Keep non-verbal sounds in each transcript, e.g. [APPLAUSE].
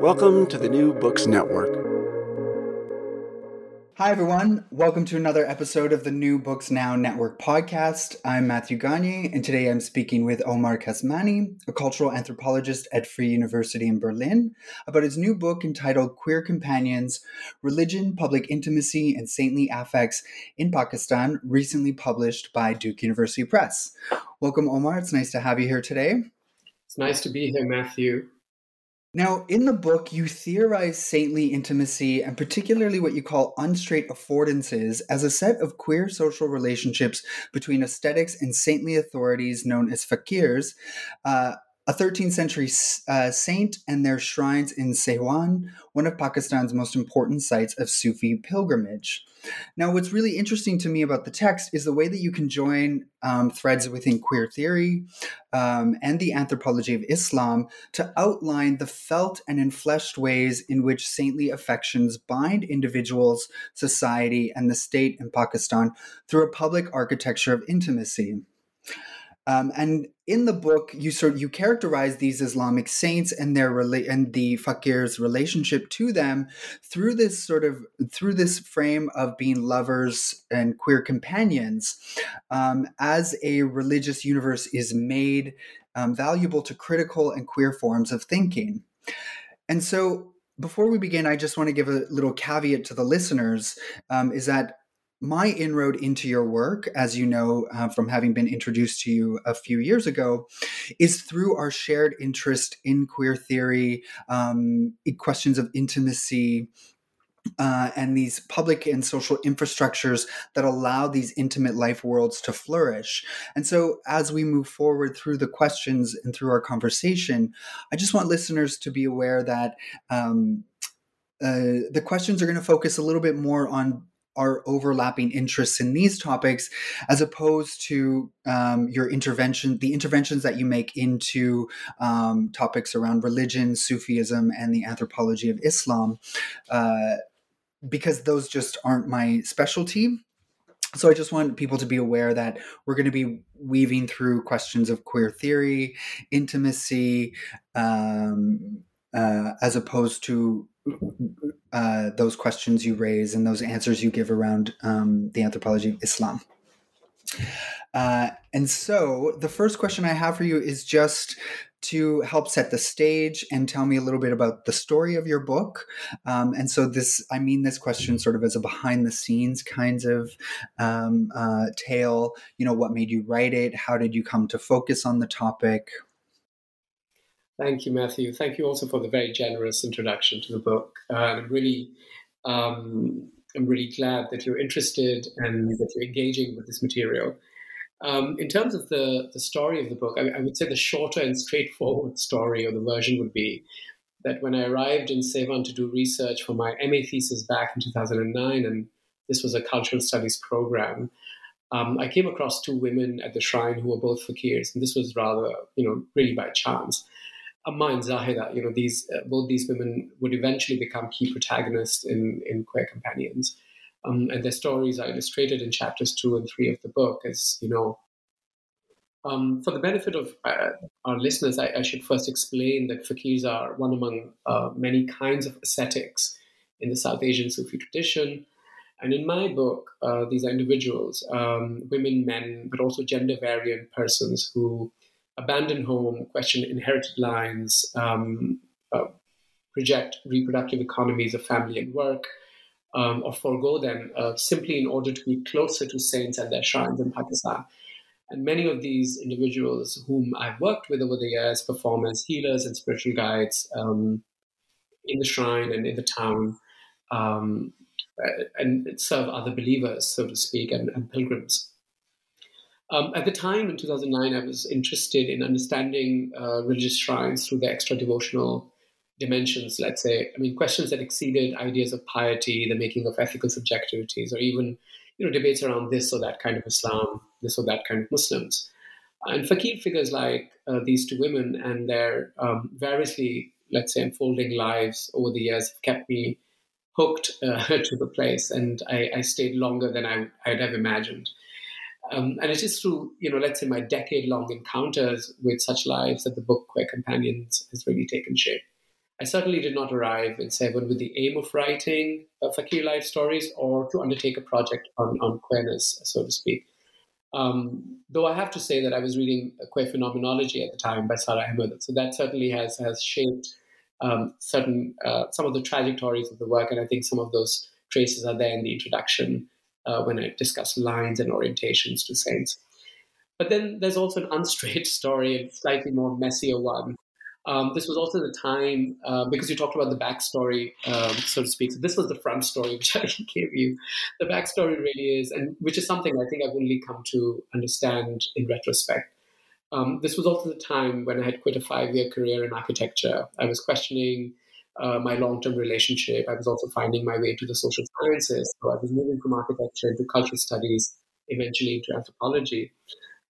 Welcome to the New Books Network. Hi, everyone. Welcome to another episode of the New Books Now Network podcast. I'm Matthew Gagne, and today I'm speaking with Omar Kasmani, a cultural anthropologist at Free University in Berlin, about his new book entitled Queer Companions Religion, Public Intimacy, and Saintly Affects in Pakistan, recently published by Duke University Press. Welcome, Omar. It's nice to have you here today. It's nice to be here, Matthew. Now, in the book, you theorize saintly intimacy and particularly what you call unstraight affordances as a set of queer social relationships between ascetics and saintly authorities known as fakirs, uh, a 13th century uh, saint and their shrines in Sehwan, one of Pakistan's most important sites of Sufi pilgrimage. Now, what's really interesting to me about the text is the way that you can join um, threads within queer theory um, and the anthropology of Islam to outline the felt and enfleshed ways in which saintly affections bind individuals, society, and the state in Pakistan through a public architecture of intimacy. Um, and in the book, you sort you characterize these Islamic saints and their rela- and the fakir's relationship to them through this sort of through this frame of being lovers and queer companions, um, as a religious universe is made um, valuable to critical and queer forms of thinking. And so, before we begin, I just want to give a little caveat to the listeners: um, is that my inroad into your work, as you know uh, from having been introduced to you a few years ago, is through our shared interest in queer theory, um, questions of intimacy. Uh, and these public and social infrastructures that allow these intimate life worlds to flourish. And so, as we move forward through the questions and through our conversation, I just want listeners to be aware that um, uh, the questions are going to focus a little bit more on our overlapping interests in these topics as opposed to um, your intervention the interventions that you make into um, topics around religion sufism and the anthropology of islam uh, because those just aren't my specialty. So I just want people to be aware that we're going to be weaving through questions of queer theory, intimacy, um, uh, as opposed to uh, those questions you raise and those answers you give around um, the anthropology of Islam. Uh, and so, the first question I have for you is just to help set the stage and tell me a little bit about the story of your book. Um, and so, this I mean this question sort of as a behind the scenes kinds of um, uh, tale. You know, what made you write it? How did you come to focus on the topic? Thank you, Matthew. Thank you also for the very generous introduction to the book. Uh, I'm really, um, I'm really glad that you're interested and that you're engaging with this material. Um, in terms of the the story of the book, I, I, would say the shorter and straightforward [LAUGHS] story or the version would be that when I arrived in Sehwan to do research for my MA thesis back in 2009, and this was a cultural studies program. Um, I came across two women at the shrine who were both fakirs, and this was rather, you know, really by chance. Amma and Zahida, you know, these uh, both these women would eventually become key protagonists in in Queer Companions, um, and their stories are illustrated in chapters two and three of the book. As you know, um, for the benefit of uh, our listeners, I, I, should first explain that fakirs are one among uh, many kinds of ascetics in the South Asian Sufi tradition. And in my book, uh, these are individuals, um, women, men, but also gender variant persons who abandon home, question inherited lines, um, uh, reject reproductive economies of family and work, um, or forego them uh, simply in order to be closer to saints and their shrines in Pakistan. And many of these individuals whom I've worked with over the years perform as healers and spiritual guides um, in the shrine and in the town um, and serve other believers, so to speak, and, and pilgrims. Um, at the time in 2009, I was interested in understanding uh, religious shrines through the extra devotional dimensions, let's say. I mean, questions that exceeded ideas of piety, the making of ethical subjectivities, or even you know debates around this or that kind of Islam, this or that kind of Muslims. And fakir figures like uh, these two women and their um, variously, let's say, unfolding lives over the years have kept me hooked uh, [LAUGHS] to the place, and I, I stayed longer than I, I'd have imagined. Um, and it is through, you know, let's say my decade-long encounters with such lives that the book Queer Companions has really taken shape. I certainly did not arrive in Sehwan with the aim of writing uh, fakir life stories or to undertake a project on, on queerness, so to speak. Um, though I have to say that I was reading Queer Phenomenology at the time by Sara Ahmed, so that certainly has has shaped um, certain uh, some of the trajectories of the work, and I think some of those traces are there in the introduction uh, when I discuss lines and orientations to saints. But then there's also an unstraight [LAUGHS] story, a slightly more messier one, um, this was also the time uh, because you talked about the backstory, um, so to speak. So this was the front story [LAUGHS] which I gave you. The backstory really is, and which is something I think I've only come to understand in retrospect. Um, this was also the time when I had quit a five-year career in architecture. I was questioning uh, my long-term relationship. I was also finding my way to the social sciences. So I was moving from architecture into cultural studies, eventually into anthropology.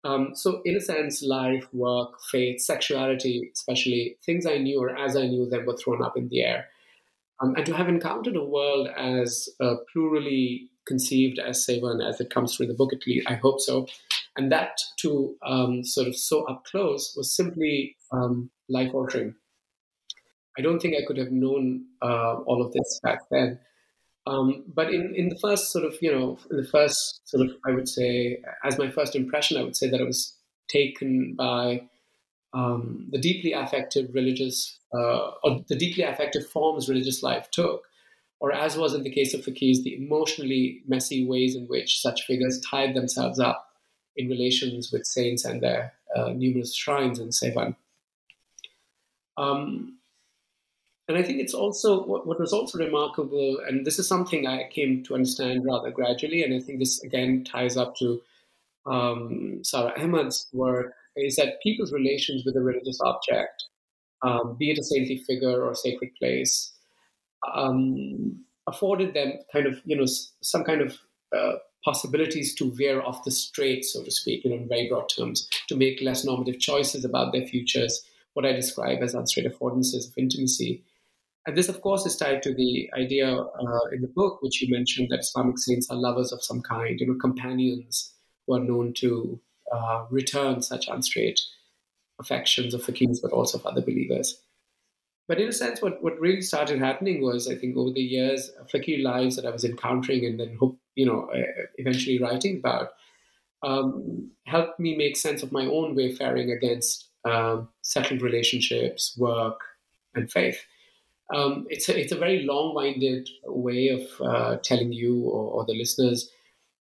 Um, so, in a sense, life, work, faith, sexuality, especially things I knew or as I knew them were thrown up in the air. Um, and to have encountered a world as uh, plurally conceived as Sehwan as it comes through the book, at least, I hope so. And that to um, sort of so up close was simply um, life altering. I don't think I could have known uh, all of this back then. Um, but in, in the first sort of, you know, the first sort of, I would say, as my first impression, I would say that I was taken by um, the deeply affective religious, uh, or the deeply affective forms religious life took, or as was in the case of fakirs, the emotionally messy ways in which such figures tied themselves up in relations with saints and their uh, numerous shrines in Sehwan. Um, and I think it's also what, what was also remarkable, and this is something I came to understand rather gradually, and I think this again ties up to um, Sara Ahmed's work, is that people's relations with a religious object, um, be it a saintly figure or sacred place, um, afforded them kind of, you know, some kind of uh, possibilities to veer off the straight, so to speak, you know, in very broad terms, to make less normative choices about their futures, what I describe as unstraight affordances of intimacy. And this, of course, is tied to the idea uh, in the book, which you mentioned, that Islamic saints are lovers of some kind, you know, companions who are known to uh, return such unstraight affections of fakirs, but also of other believers. But in a sense, what, what really started happening was, I think, over the years, fakir lives that I was encountering and then, you know, eventually writing about, um, helped me make sense of my own wayfaring against um, settled relationships, work, and faith um, it's a, it's a very long-winded way of uh, telling you or, or, the listeners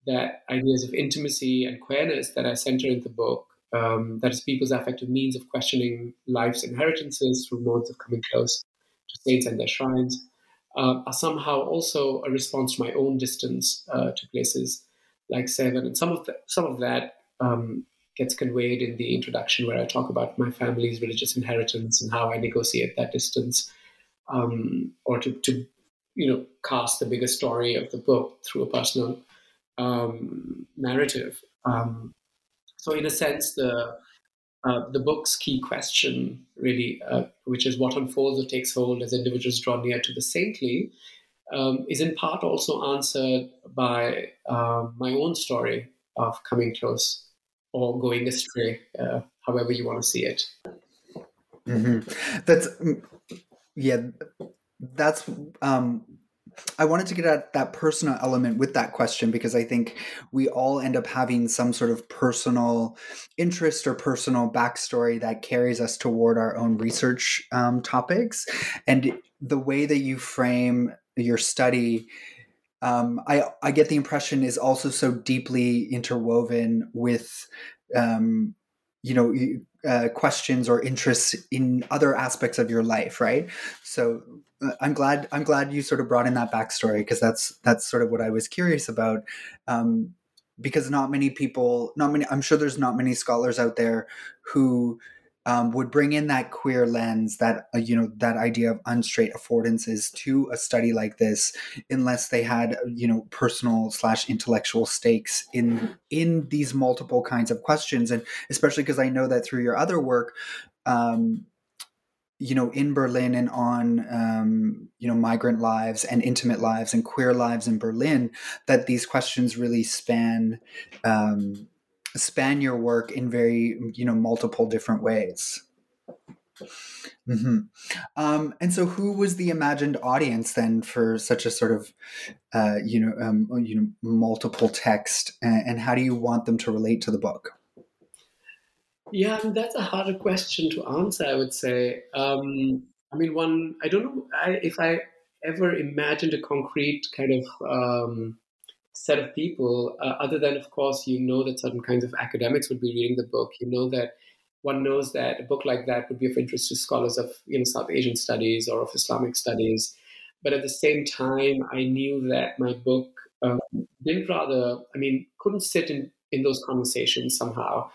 that ideas of intimacy and queerness that I center in the book, um, that is people's affective means of questioning life's inheritances through modes of coming close to saints and their shrines, uh, are somehow also a response to my own distance uh, to places like Sehwan, and some of the, some of that um, gets conveyed in the introduction where I talk about my family's religious inheritance and how I negotiate that distance um, or to, to you know cast the bigger story of the book through a personal um, narrative. Um, so in a sense, the uh, the book's key question, really, uh, which is what unfolds or takes hold as individuals draw near to the saintly, um, is in part also answered by uh, my own story of coming close or going astray, uh, however you want to see it. Mm-hmm. That's yeah. That's um, I wanted to get at that personal element with that question because I think we all end up having some sort of personal interest or personal backstory that carries us toward our own research um, topics. And the way that you frame your study, um, I, I get the impression is also so deeply interwoven with, um, you know, uh, questions or interests in other aspects of your life, right? So uh, I'm glad I'm glad you sort of brought in that backstory because that's that's sort of what I was curious about. Um, because not many people, not many, I'm sure there's not many scholars out there who um, would bring in that queer lens, that uh, you know, that idea of unstraight affordances to a study like this, unless they had you know personal slash intellectual stakes in in these multiple kinds of questions, and especially because I know that through your other work. Um, you know, in Berlin and on, um, you know, migrant lives and intimate lives and queer lives in Berlin, that these questions really span um, span your work in very you know multiple different ways. Mm-hmm. um, and so who was the imagined audience then for such a sort of uh, you know um, you know multiple text and, and, how do you want them to relate to the book? Yeah that's a harder question to answer i would say. Um, i mean one i don't know I, if i ever imagined a concrete kind of um, set of people, uh, other than, of course, you know that certain kinds of academics would be reading the book. You know that one knows that a book like that would be of interest to scholars of you know South Asian studies or of Islamic studies. But at the same time, I knew that my book um, didn't rather, I mean, couldn't sit in, in those conversations somehow.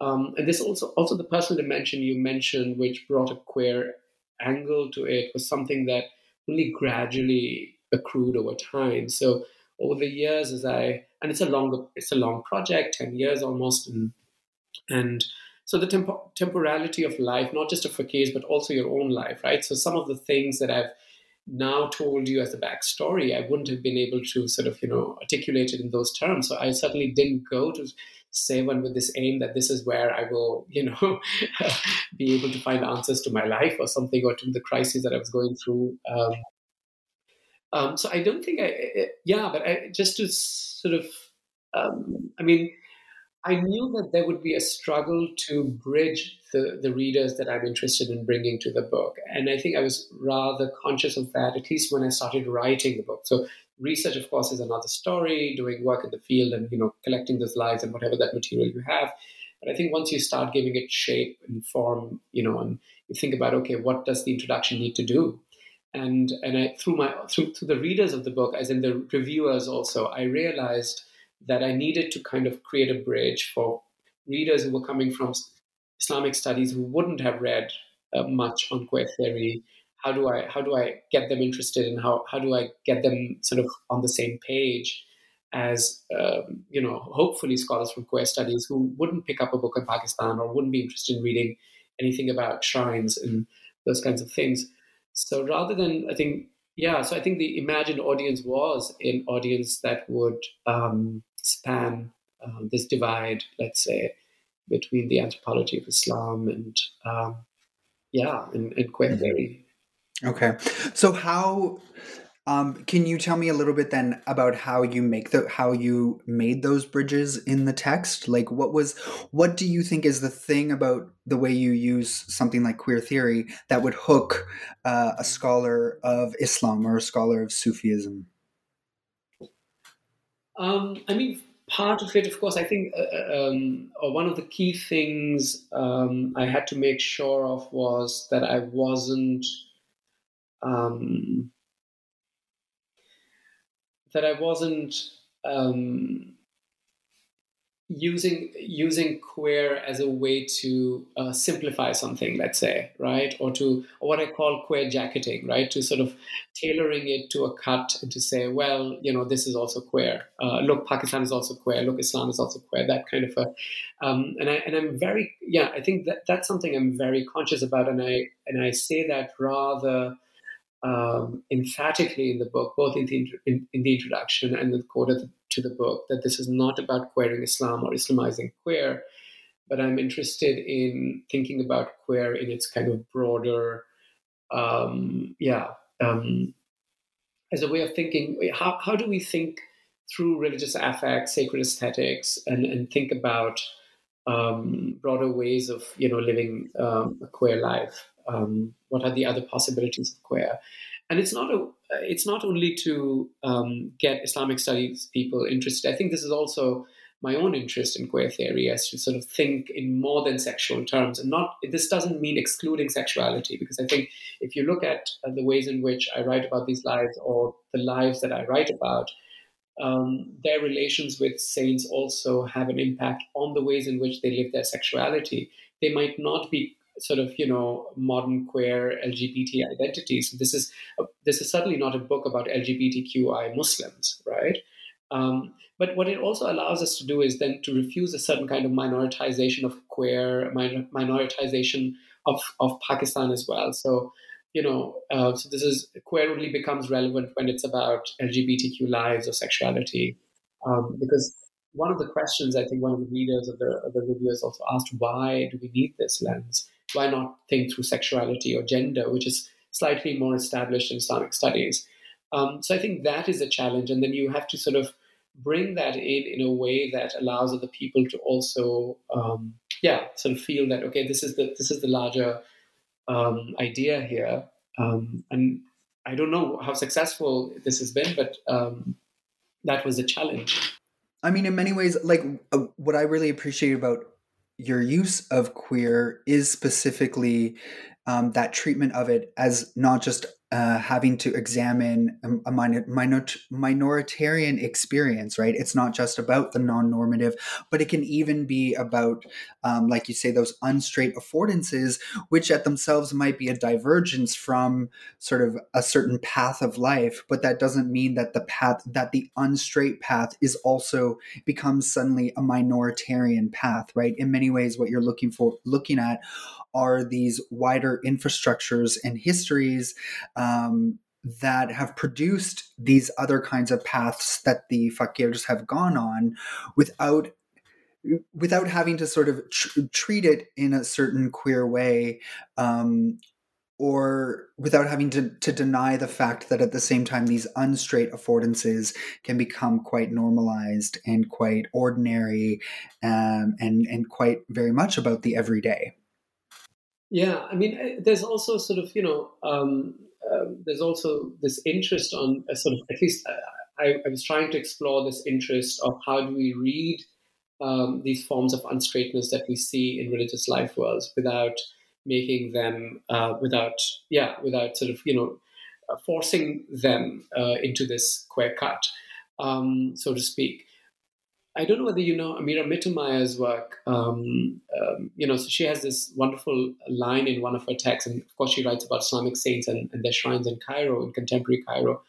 Um, and this also, also the personal dimension you mentioned, which brought a queer angle to it, was something that only gradually accrued over time. So over the years as I and it's a longer it's a long project, ten years almost, and and so the tempo, temporality of life, not just of case, but also your own life, right? So some of the things that I've now told you as a backstory, I wouldn't have been able to sort of you know articulate it in those terms. So I certainly didn't go to Sehwan with this aim that this is where I will, you know, [LAUGHS] be able to find answers to my life or something, or to the crisis that I was going through. Um, um, so I don't think I, it, yeah, but I, just to sort of, um, I mean, I knew that there would be a struggle to bridge the, the readers that I'm interested in bringing to the book. And I think I was rather conscious of that, at least when I started writing the book. So research, of course, is another story, doing work in the field and, you know, collecting those lives and whatever that material you have. But I think once you start giving it shape and form, you know, and you think about, okay, what does the introduction need to do? And and I, through my through, through the readers of the book, as in the reviewers also, I realized that I needed to kind of create a bridge for readers who were coming from Islamic studies who wouldn't have read uh, much on queer theory. How do I how do I get them interested and how how do I get them sort of on the same page as um, you know hopefully scholars from queer studies who wouldn't pick up a book in Pakistan or wouldn't be interested in reading anything about shrines and those kinds of things. So rather than, I think, yeah, so I think the imagined audience was an audience that would um, span um, this divide, let's say, between the anthropology of Islam and, um, yeah, and, and queer theory. Okay. So how um, can you tell me a little bit then about how you make the how you made those bridges in the text? Like, what was what do you think is the thing about the way you use something like queer theory that would hook uh, a scholar of Islam or a scholar of Sufism? Um, I mean, part of it, of course, I think uh, uh um, one of the key things um, I had to make sure of was that I wasn't. Um, that I wasn't um, using using queer as a way to uh, simplify something let's say right? Or to or what i call queer jacketing right? To sort of tailoring it to a cut and to say well you know this is also queer. Uh, look pakistan is also queer. Look islam is also queer. That kind of a um, and i and i'm very yeah i think that that's something i'm very conscious about. And i and i say that rather um, emphatically in the book, both in the, in, in the introduction and the quote to the book, that this is not about queering Islam or Islamizing queer, but I'm interested in thinking about queer in its kind of broader, um, yeah, um, as a way of thinking. How, how do we think through religious affect, sacred aesthetics, and, and think about um, broader ways of you know living um, a queer life? Um, what are the other possibilities of queer. And it's not a it's not only to um, get islamic studies people interested. I think this is also my own interest in queer theory as to sort of think in more than sexual terms and not this doesn't mean excluding sexuality because i think if you look at uh, the ways in which i write about these lives or the lives that i write about um, their relations with saints also have an impact on the ways in which they live their sexuality. They might not be sort of you know modern queer LGBT identities. This is this is certainly not a book about LGBTQI Muslims, right? Um, but what it also allows us to do is then to refuse a certain kind of minoritization of queer, minor, minoritization of, of Pakistan as well. So, you know, uh, so this is queer only becomes relevant when it's about LGBTQ lives or sexuality, um, because one of the questions I think one of the readers of the, of the review has also asked, why do we need this lens? Why not think through sexuality or gender, which is slightly more established in Islamic studies? Um, so I think that is a challenge, and then you have to sort of bring that in in a way that allows other people to also, um, yeah, sort of feel that okay, this is the this is the larger um, idea here, um, and I don't know how successful this has been, but um, that was a challenge. I mean, in many ways, like uh, what I really appreciate about your use of queer is specifically um, that treatment of it as not just uh, having to examine a, minor, minor, minoritarian experience, right? It's not just about the non normative, but it can even be about, um, like you say, those unstraight affordances, which at themselves might be a divergence from sort of a certain path of life. But that doesn't mean that the path, that the unstraight path is also becomes suddenly a minoritarian path, right? In many ways, what you're looking for, looking at are these wider infrastructures and histories um, that have produced these other kinds of paths that the fakirs have gone on without without having to sort of tr- treat it in a certain queer way um, or without having to, to deny the fact that at the same time these unstraight affordances can become quite normalized and quite ordinary um, and and quite very much about the everyday. Yeah, I mean, there's also sort of, you know, um, uh, there's also this interest on a sort of, at least uh, I, I, was trying to explore this interest of how do we read um, these forms of unstraightness that we see in religious life worlds without making them, uh, without, yeah, without sort of, you know, uh, forcing them uh, into this queer cut, um, so to speak. I don't know whether you know Amira Mittermaier's work. Um, um, you know, so she has this wonderful line in one of her texts, and of course, she writes about Islamic saints and, and their shrines in Cairo, in contemporary Cairo.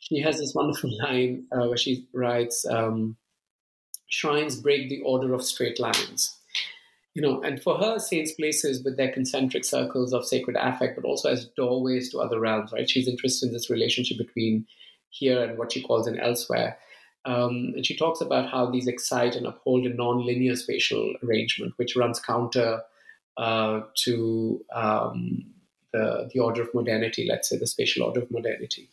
She has this wonderful [LAUGHS] line uh, where she writes, um, "Shrines break the order of straight lines." You know, and for her, saints' places with their concentric circles of sacred affect, but also as doorways to other realms. Right? She's interested in this relationship between here and what she calls an elsewhere. Um, and she talks about how these excite and uphold a non-linear spatial arrangement, which runs counter uh, to um, the, the order of modernity, let's say the spatial order of modernity.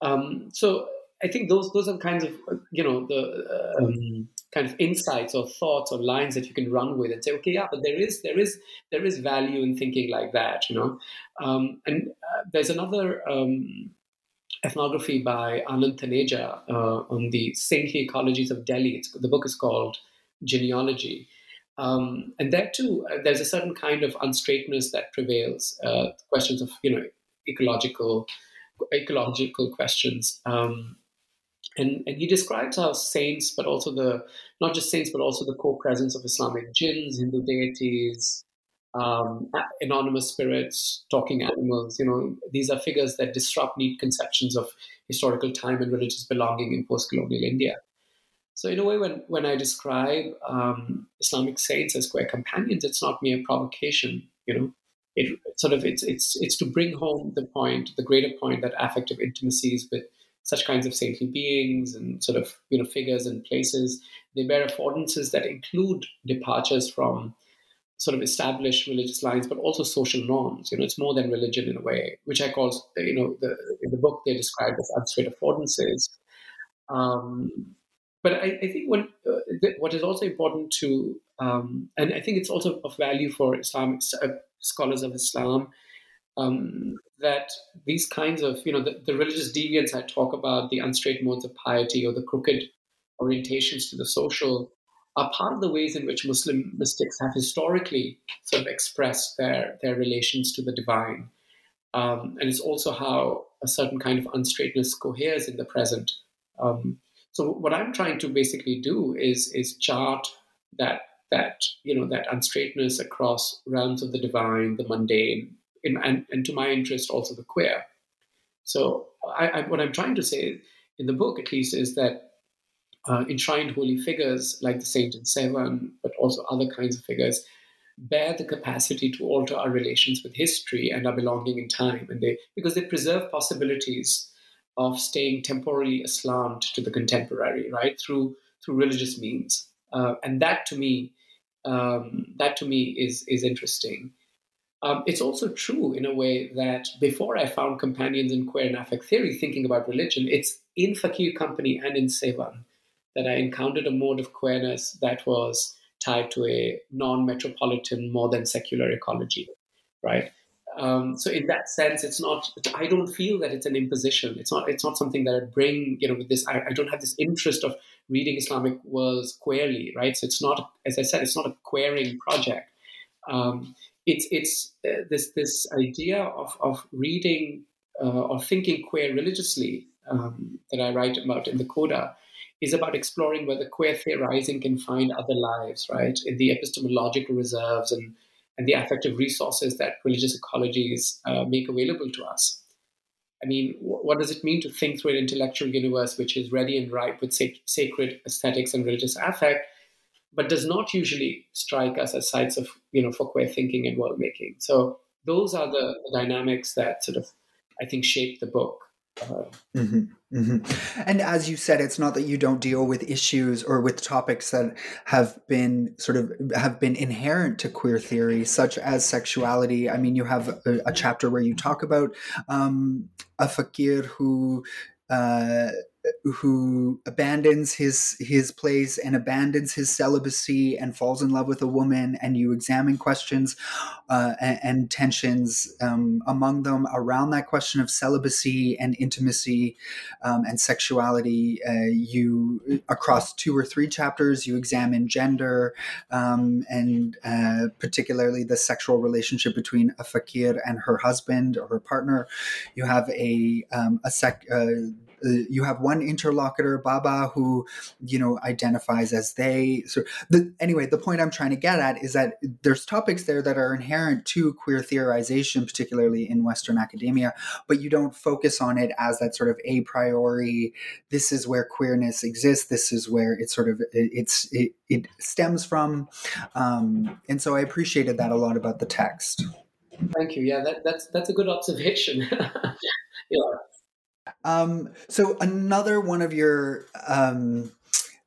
Um, so I think those those are kinds of you know the um, kind of insights or thoughts or lines that you can run with and say, okay, yeah, but there is there is there is value in thinking like that, you know. Um, and uh, there's another um, ethnography by Anand Taneja uh, on the saintly ecologies of Delhi. It's, the book is called Jinnealogy. Um, and there too, uh, there's a certain kind of unstraightness that prevails. Uh, questions of you know ecological ecological questions. Um, and, and he describes how saints, but also the not just saints, but also the co-presence of Islamic jinns, Hindu deities, um, anonymous spirits, talking animals. You know, these are figures that disrupt neat conceptions of historical time and religious belonging in post-colonial India. So, in a way, when when I describe um, Islamic saints as queer companions, it's not mere provocation. You know, it sort of it's it's it's to bring home the point, the greater point that affective intimacies with such kinds of saintly beings and sort of you know figures and places they bear affordances that include departures from sort of established religious lines, but also social norms. You know, it's more than religion in a way, which I call, you know, the, in the book they describe as unstraight affordances. Um, but I, I, think what uh, what is also important to, um, and I think it's also of value for Islamic uh, scholars of Islam, um, that these kinds of, you know, the, the religious deviance I talk about, the unstraight modes of piety or the crooked orientations to the social, are part of the ways in which Muslim mystics have historically sort of expressed their, their relations to the divine. Um, and it's also how a certain kind of unstraightness coheres in the present. Um, so what I'm trying to basically do is is chart that that you know that unstraightness across realms of the divine, the mundane, in, and, and to my interest also the queer. So I, I, what I'm trying to say in the book, at least, is that uh, enshrined holy figures like the saint in Sehwan, but also other kinds of figures, bear the capacity to alter our relations with history and our belonging in time, and they because they preserve possibilities of staying temporally aslant to the contemporary, right through through religious means, uh, and that to me, um, that to me is is interesting. Um, it's also true in a way that before I found companions in queer and affect theory, thinking about religion, it's in Fakir Company and in Sehwan that I encountered a mode of queerness that was tied to a non-metropolitan, more than secular ecology, right? Um, so in that sense, it's not. I don't feel that it's an imposition. It's not. It's not something that I bring. You know, with this, I, I don't have this interest of reading Islamic worlds queerly, right? So it's not. As I said, it's not a queering project. Um, it's it's uh, this this idea of of reading uh, or thinking queer religiously um, that I write about in the Coda is about exploring whether queer theorizing can find other lives, right, in the epistemological reserves and, and the affective resources that religious ecologies uh, make available to us. I mean, what does it mean to think through an intellectual universe which is ready and ripe with sac- sacred aesthetics and religious affect, but does not usually strike us as sites of, you know, for queer thinking and world making? So those are the, the dynamics that sort of, I think, shape the book. Uh, mm-hmm. Mm-hmm. And as you said, it's not that you don't deal with issues or with topics that have been sort of have been inherent to queer theory, such as sexuality. I mean, you have a, a chapter where you talk about um, a fakir who uh, who abandons his his place and abandons his celibacy and falls in love with a woman and you examine questions uh, and, and, tensions um, among them around that question of celibacy and intimacy um, and sexuality uh, you across two or three chapters you examine gender um, and uh, particularly the sexual relationship between a fakir and her husband or her partner. You have a um, a sec you have one interlocutor, Baba, who you know identifies as they. So the, anyway, the point I'm trying to get at is that there's topics there that are inherent to queer theorization, particularly in Western academia, but you don't focus on it as that sort of a priori. This is where queerness exists. This is where it sort of it, it's it, it stems from, um, and so I appreciated that a lot about the text. Thank you. Yeah, that, that's that's a good observation. [LAUGHS] yeah. Um, so another one of your um,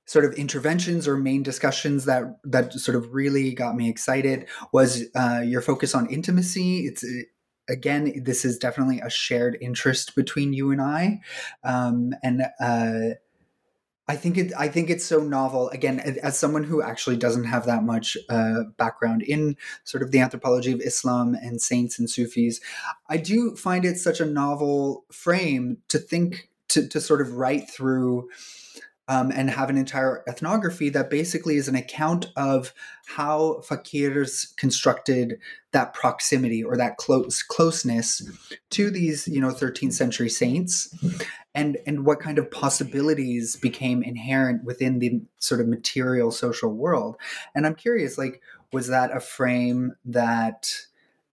sort of interventions or main discussions that that sort of really got me excited was uh, your focus on intimacy. It's again, this is definitely a shared interest between you and I, um, and uh, I think it. I think it's so novel. Again, as someone who actually doesn't have that much uh, background in sort of the anthropology of Islam and saints and Sufis, I do find it such a novel frame to think to to sort of write through. Um, and have an entire ethnography that basically is an account of how fakirs constructed that proximity or that close closeness to these, you know, 13th century saints, and and what kind of possibilities became inherent within the sort of material social world. And i'm curious like was that a frame that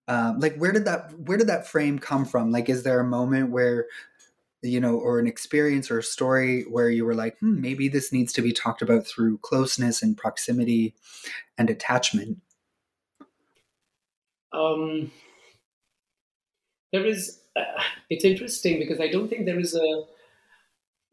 um, like where did that where did that frame come from? Like is there a moment where you know or an experience or a story where you were like hmm, maybe this needs to be talked about through closeness and proximity and attachment. Um there is uh, it's interesting because i don't think there is a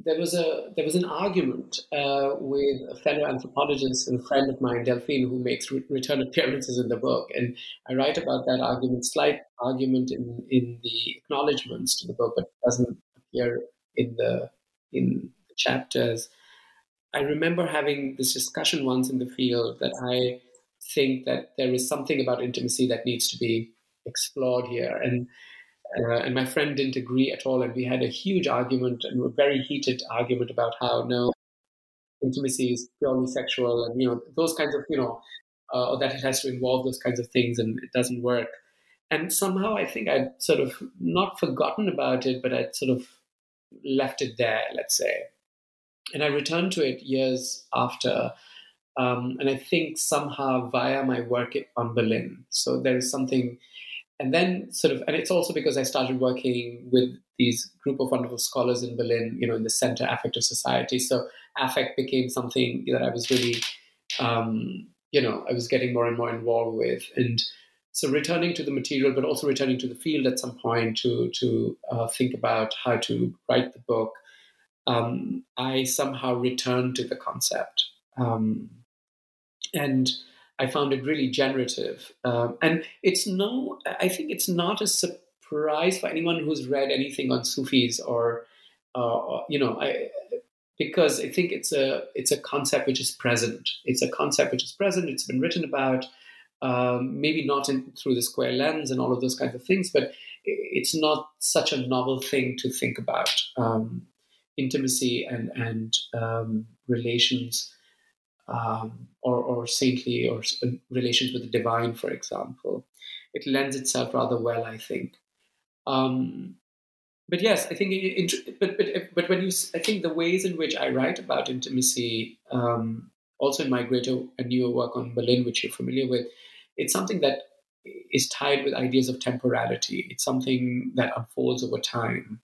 there was a there was an argument uh, with a fellow anthropologist and friend of mine, Delphine, who makes re- return appearances in the book, and I write about that argument, slight argument in in the acknowledgments to the book, but doesn't appear in the in the chapters. I remember having this discussion once in the field that I think that there is something about intimacy that needs to be explored here, and uh, and my friend didn't agree at all. And we had a huge argument and a very heated argument about how no, intimacy is purely sexual and, you know, those kinds of, you know, uh, that it has to involve those kinds of things and it doesn't work. And somehow I think I'd sort of not forgotten about it, but I'd sort of left it there, let's say. And I returned to it years after. Um, and I think somehow via my work on Berlin. So there is something and then sort of and it's also because i started working with these group of wonderful scholars in berlin you know in the center affective society so affect became something that i was really um, you know i was getting more and more involved with and so returning to the material but also returning to the field at some point to to uh, think about how to write the book um, i somehow returned to the concept um, and I found it really generative. Um, and it's no, I think it's not a surprise for anyone who's read anything on Sufis or, uh, you know, I, because I think it's a it's a concept which is present. It's a concept which is present. It's been written about, um, maybe not in, through the square lens and all of those kinds of things, but it's not such a novel thing to think about. Um, intimacy and and um, relations um, or, or saintly or relations with the divine, for example. It lends itself rather well, I think. Um, but yes, I think. It, but but but when you, I think the ways in which I write about intimacy, um, also in my greater and newer work on Berlin, which you're familiar with, it's something that is tied with ideas of temporality. It's something that unfolds over time.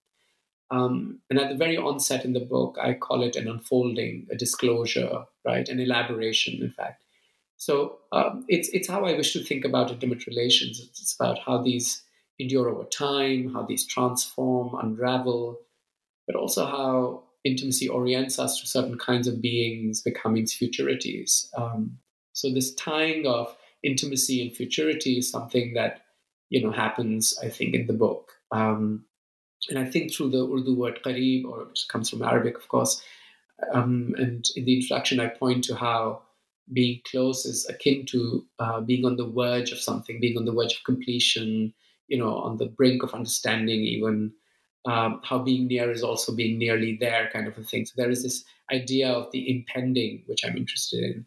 Um, and at the very onset in the book, I call it an unfolding, a disclosure, right, an elaboration, in fact. So um, it's it's how I wish to think about intimate relations. It's, about how these endure over time, how these transform, unravel, but also how intimacy orients us to certain kinds of beings becoming futurities. Um, so this tying of intimacy and futurity is something that you know happens, I think, in the book. Um, and I think through the Urdu word qareeb, or comes from Arabic, of course. Um, and in the introduction, I point to how being close is akin to uh, being on the verge of something, being on the verge of completion, you know, on the brink of understanding, even. Um, how being near is also being nearly there, kind of a thing. So there is this idea of the impending, which I'm interested in.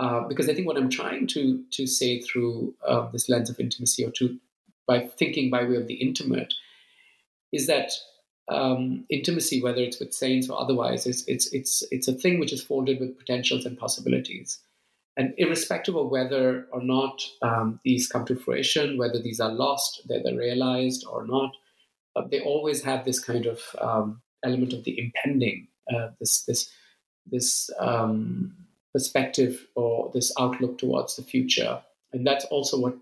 Uh, because I think what I'm trying to to say through uh, this lens of intimacy, or to by thinking by way of the intimate, is that um, intimacy, whether it's with saints or otherwise, is it's it's it's a thing which is folded with potentials and possibilities. And irrespective of whether or not um, these come to fruition, whether these are lost, they're, they're realized or not, uh, they always have this kind of um, element of the impending, uh, this this this um, perspective or this outlook towards the future, and that's also what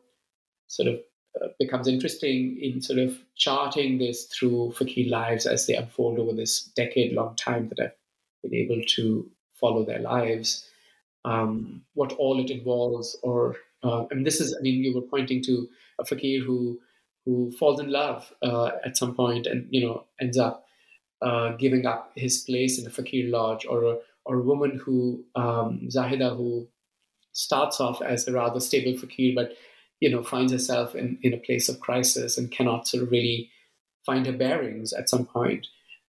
sort of uh, becomes interesting in sort of charting this through fakir lives as they unfold over this decade long time that I've been able to follow their lives. Um, what all it involves, or uh, and this is, I mean, you were pointing to a fakir who who falls in love uh, at some point and you know ends up uh, giving up his place in a fakir lodge, or or a woman who um, Zahida who starts off as a rather stable fakir, but you know, finds herself in, in a place of crisis and cannot sort of really find her bearings at some point.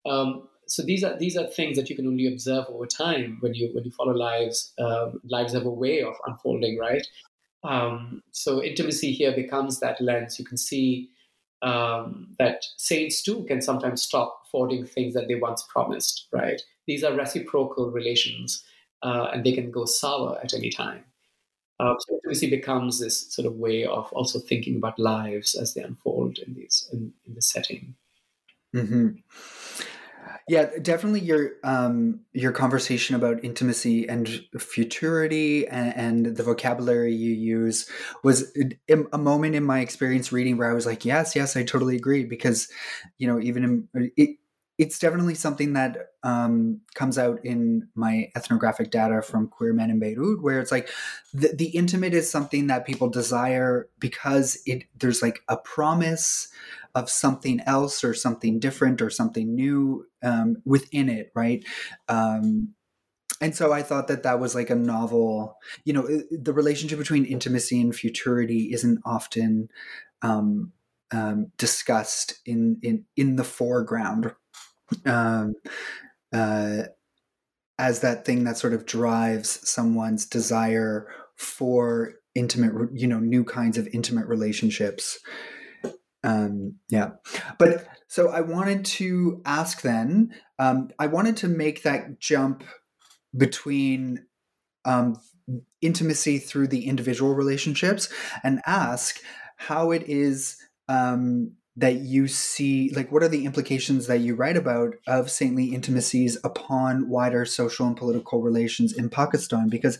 Um, so these are these are things that you can only observe over time when you when you follow lives. Um, lives have a way of unfolding, right? Um, so intimacy here becomes that lens. You can see um, that saints too can sometimes stop affording things that they once promised, right? These are reciprocal relations, uh, and they can go sour at any time. Uh, so intimacy becomes this sort of way of also thinking about lives as they unfold in these in, in the setting. Mm-hmm. Yeah, definitely your um, your conversation about intimacy and futurity and, and, the vocabulary you use was a moment in my experience reading where I was like, yes, yes, I totally agree because you know even in, it, it's definitely something that um, comes out in my ethnographic data from queer men in Beirut, where it's like the, the intimate is something that people desire because it there's like a promise of something else or something different or something new um, within it, right? Um, and so I thought that that was like a novel. You know, the relationship between intimacy and futurity isn't often um, um, discussed in in in the foreground um, uh, as that thing that sort of drives someone's desire for intimate, you know, new kinds of intimate relationships. Um, yeah. But so I wanted to ask then, um, I wanted to make that jump between um, intimacy through the individual relationships and ask how it is um, that you see like what are the implications that you write about of saintly intimacies upon wider social and political relations in pakistan? Because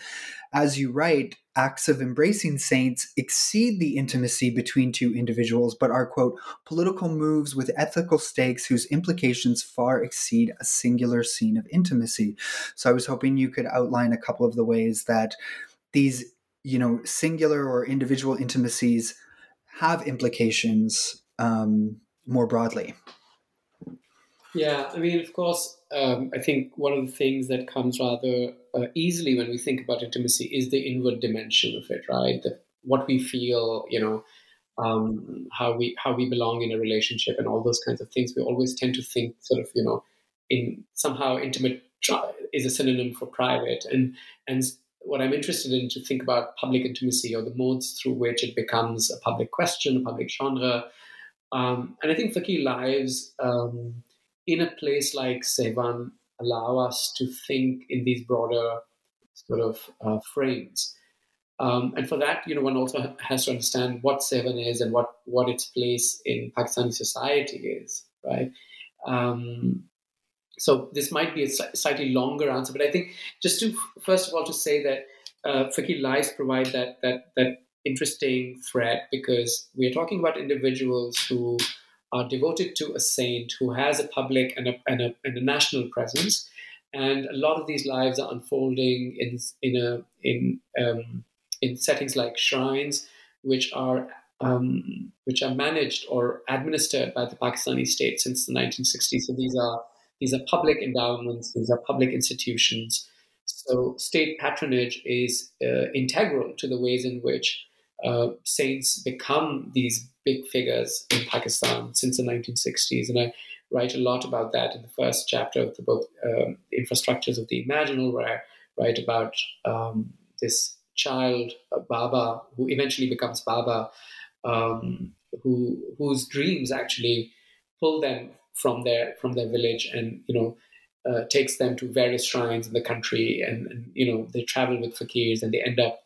as you write acts of embracing saints exceed the intimacy between two individuals but are quote political moves with ethical stakes whose implications far exceed a singular scene of intimacy. So i was hoping you could outline a couple of the ways that these you know singular or individual intimacies have implications um, more broadly? Yeah, I mean, of course, um, I think one of the things that comes rather uh, easily when we think about intimacy is the inward dimension of it, right? The, what we feel, you know, um, how we how we belong in a relationship, and all those kinds of things. We always tend to think, sort of, you know, in somehow intimate is a synonym for private, and and what I'm interested in to think about public intimacy or the modes through which it becomes a public question, a public genre, um, and I think Fakir lives um, in a place like Sehwan allow us to think in these broader sort of uh, frames. Um, and for that, you know, one also has to understand what Sehwan is and what, what its place in Pakistani society is, right? Um, so this might be a slightly longer answer, but I think just to first of all to say that uh, lives provide that that that interesting thread because we're talking about individuals who are devoted to a saint who has a public and a, and a, and a national presence. And a lot of these lives are unfolding in, in, a, in, um, in settings like shrines, which are um, which are managed or administered by the Pakistani state since the 1960s. So these are these are public endowments, these are public institutions. So state patronage is uh, integral to the ways in which uh, saints become these big figures in Pakistan since the 1960s. And I write a lot about that in the first chapter of the book, um, Infrastructures of the Imaginal, where I write about um, this child, uh, Baba, who eventually becomes Baba, um, who whose dreams actually pull them from their from their village and you know uh, takes them to various shrines in the country and, and, you know they travel with fakirs and they end up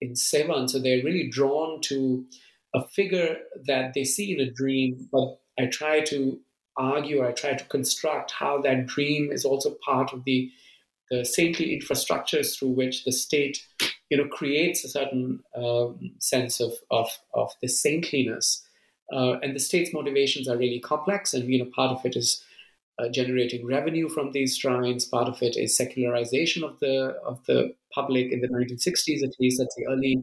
in Sehwan. So they're really drawn to a figure that they see in a dream, but I try to argue, I try to construct how that dream is also part of the, the saintly infrastructures through which the state, you know, creates a certain um, sense of, of, of the saintliness. Uh, and the state's motivations are really complex, and you know, part of it is uh, generating revenue from these shrines. Part of it is secularization of the of the public in the 1960s, at least. That's the early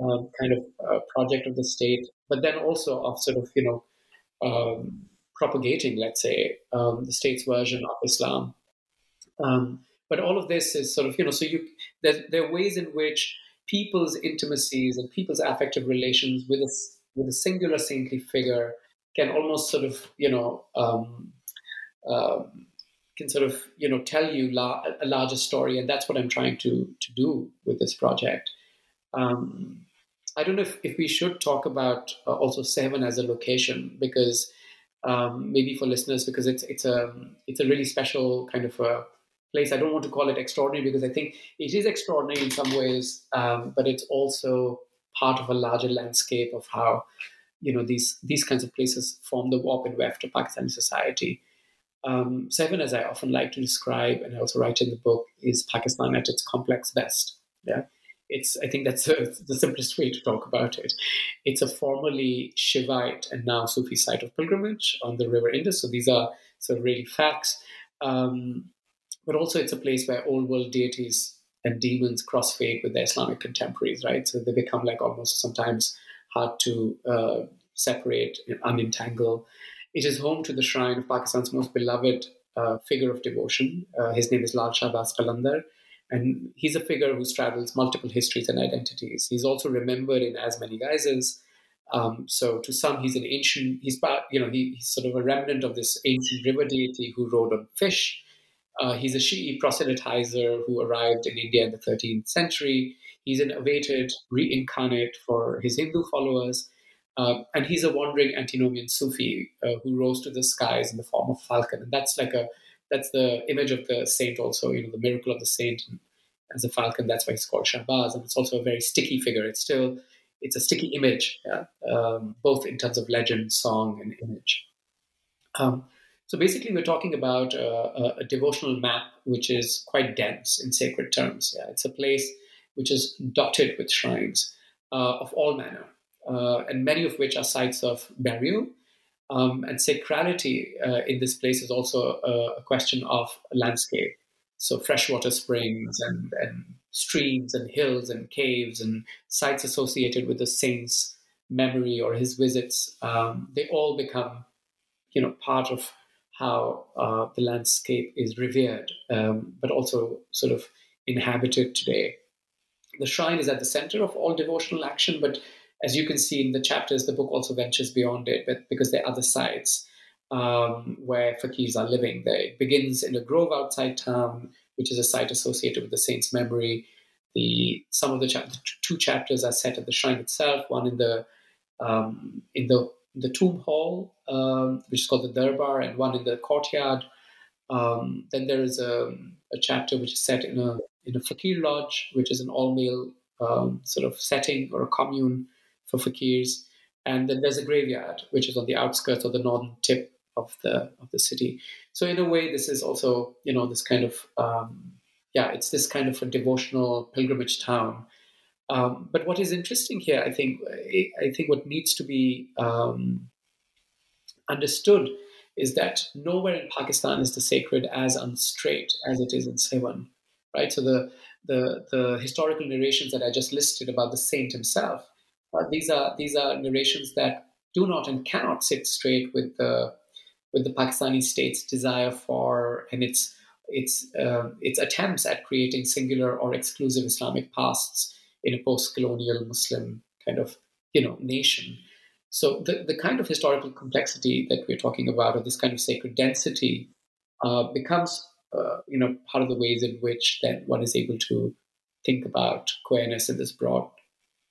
um, kind of uh, project of the state. But then also of sort of you know um, propagating, let's say, um, the state's version of Islam. Um, but all of this is sort of you know so you there, there are ways in which people's intimacies and people's affective relations with a with a singular saintly figure can almost sort of you know um, um, can sort of you know tell you la- a larger story, and that's what I'm trying to to do with this project. Um, I don't know if, if we should talk about uh, also Sehwan as a location because um, maybe for listeners because it's it's a it's a really special kind of a place. I don't want to call it extraordinary because I think it is extraordinary in some ways, um, but it's also part of a larger landscape of how you know these these kinds of places form the warp and weft of Pakistani society. Um, Sehwan, as I often like to describe, and I also write in the book, is Pakistan at its complex best. Yeah, it's I think that's [LAUGHS] a, the simplest way to talk about it. It's a formerly Shaivite and now Sufi site of pilgrimage on the River Indus. So these are sort of really facts. Um, but also, it's a place where old world deities and demons crossfade with their Islamic contemporaries, right? So they become like almost sometimes hard to uh, separate, unentangle. It is home to the shrine of Pakistan's most beloved uh, figure of devotion. Uh, his name is Lal Shahbaz Qalandar and he's a figure who straddles multiple histories and identities. He's also remembered in as many guises. Um, so to some, he's an ancient. He's part, you know he, he's sort of a remnant of this ancient river deity who rode on fish. Uh, he's a Shi'i proselytizer who arrived in India in the 13th century. He's an awaited reincarnate for his Hindu followers. Uh, and he's a wandering antinomian Sufi uh, who rose to the skies in the form of falcon. And that's like a that's the image of the saint also you know the miracle of the saint as a falcon that's why he's called shahbaz and it's also a very sticky figure it's still it's a sticky image yeah? um, both in terms of legend song and image um, so basically we're talking about a, a, devotional map which is quite dense in sacred terms yeah? it's a place which is dotted with shrines uh, of all manner uh, and many of which are sites of burial um, and sacrality uh, in this place is also a, a, question of landscape. So freshwater springs and, and streams and hills and caves and sites associated with the saint's memory or his visits, um, they all become, you know, part of how uh, the landscape is revered, um, but also sort of inhabited today. The shrine is at the center of all devotional action, but as you can see in the chapters, the book also ventures beyond it, but because there are other sites um, where fakirs are living. It begins in a grove outside town, which is a site associated with the saint's memory. The some of the, the two chapters are set at the shrine itself. One in the um, in the the tomb hall, um, which is called the Darbar, and one in the courtyard. Um, then there is a, a, chapter which is set in a in a fakir lodge, which is an all male um, sort of setting or a commune for fakirs. And then there's a graveyard, which is on the outskirts of the northern tip of the of the city. So in a way, this is also you know this kind of um, yeah, it's this kind of a devotional pilgrimage town. Um, but what is interesting here, I think, I think what needs to be um, understood is that nowhere in Pakistan is the sacred as unstraight as it is in Sehwan, right? So the the the historical narrations that I just listed about the saint himself uh, these are these are narrations that do not and cannot sit straight with the with the Pakistani state's desire for and its its uh, its attempts at creating singular or exclusive Islamic pasts in a post-colonial Muslim kind of you know nation. So the, the kind of historical complexity that we're talking about, or this kind of sacred density, uh, becomes uh, you know part of the ways in which then one is able to think about queerness in this broad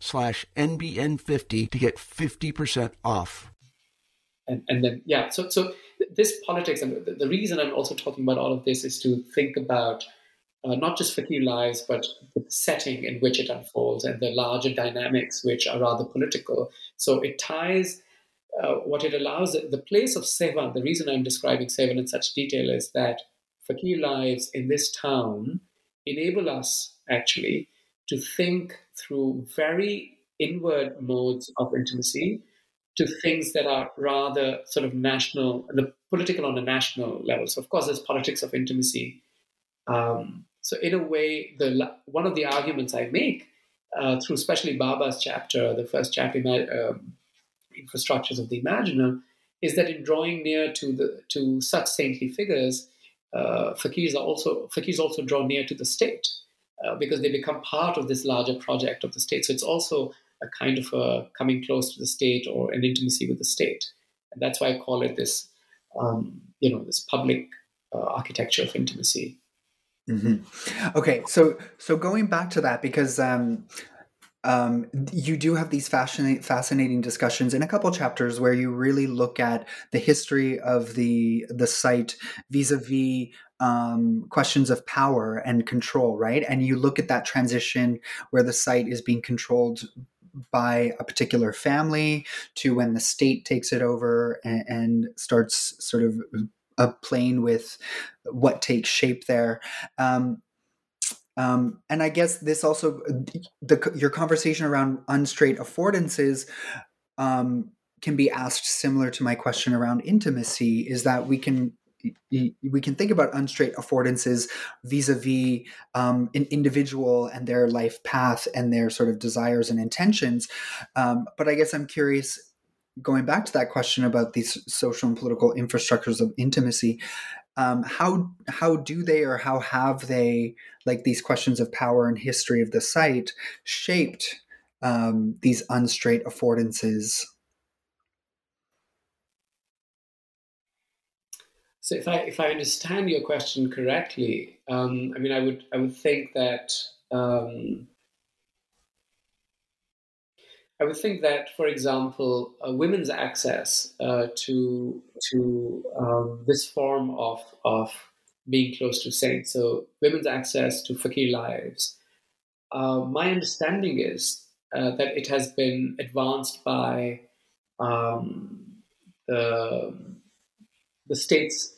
slash NBN50 to get 50% off. And, and then, yeah, so, so this politics, and the, the reason I'm also talking about all of this is to think about uh, not just Fakir lives, but the setting in which it unfolds and the larger dynamics, which are rather political. So it ties uh, what it allows, the place of Sehwan, the reason I'm describing Sehwan in such detail is that Fakir lives in this town enable us actually to think through very inward modes of intimacy to things that are rather sort of national, the political on a national level. So, of course, there's politics of intimacy. Um, so, in a way, the one of the arguments I make uh, through especially Baba's chapter, the first chapter, um, infrastructures of the imaginal, is that in drawing near to the to such saintly figures, uh, fakirs are also fakirs also draw near to the state uh, because they become part of this larger project of the state. So it's also a kind of a coming close to the state or an intimacy with the state, and that's why I call it this, um, you know, this public uh, architecture of intimacy. Mm-hmm. Okay, so so going back to that because um, um, you do have these fascinating, fascinating discussions in a couple chapters where you really look at the history of the the site vis-a-vis um, questions of power and control, right? And you look at that transition where the site is being controlled by a particular family to when the state takes it over and, and starts sort of a playing with what takes shape there. Um, um, and I guess this also the, your conversation around unstraight affordances um, can be asked similar to my question around intimacy. Is that we can we can think about unstraight affordances vis-a-vis um, an individual and their life path and their sort of desires and intentions. Um, but I guess I'm curious, going back to that question about these social and political infrastructures of intimacy, um, how how do they or how have they like these questions of power and history of the site shaped um, these unstraight affordances so if i if i understand your question correctly um, i mean i would i would think that um, I would think that, for example, uh, women's access uh, to to um, this form of of being close to saints, so women's access to fakir lives. Uh, my understanding is uh, that it has been advanced by um, the the state's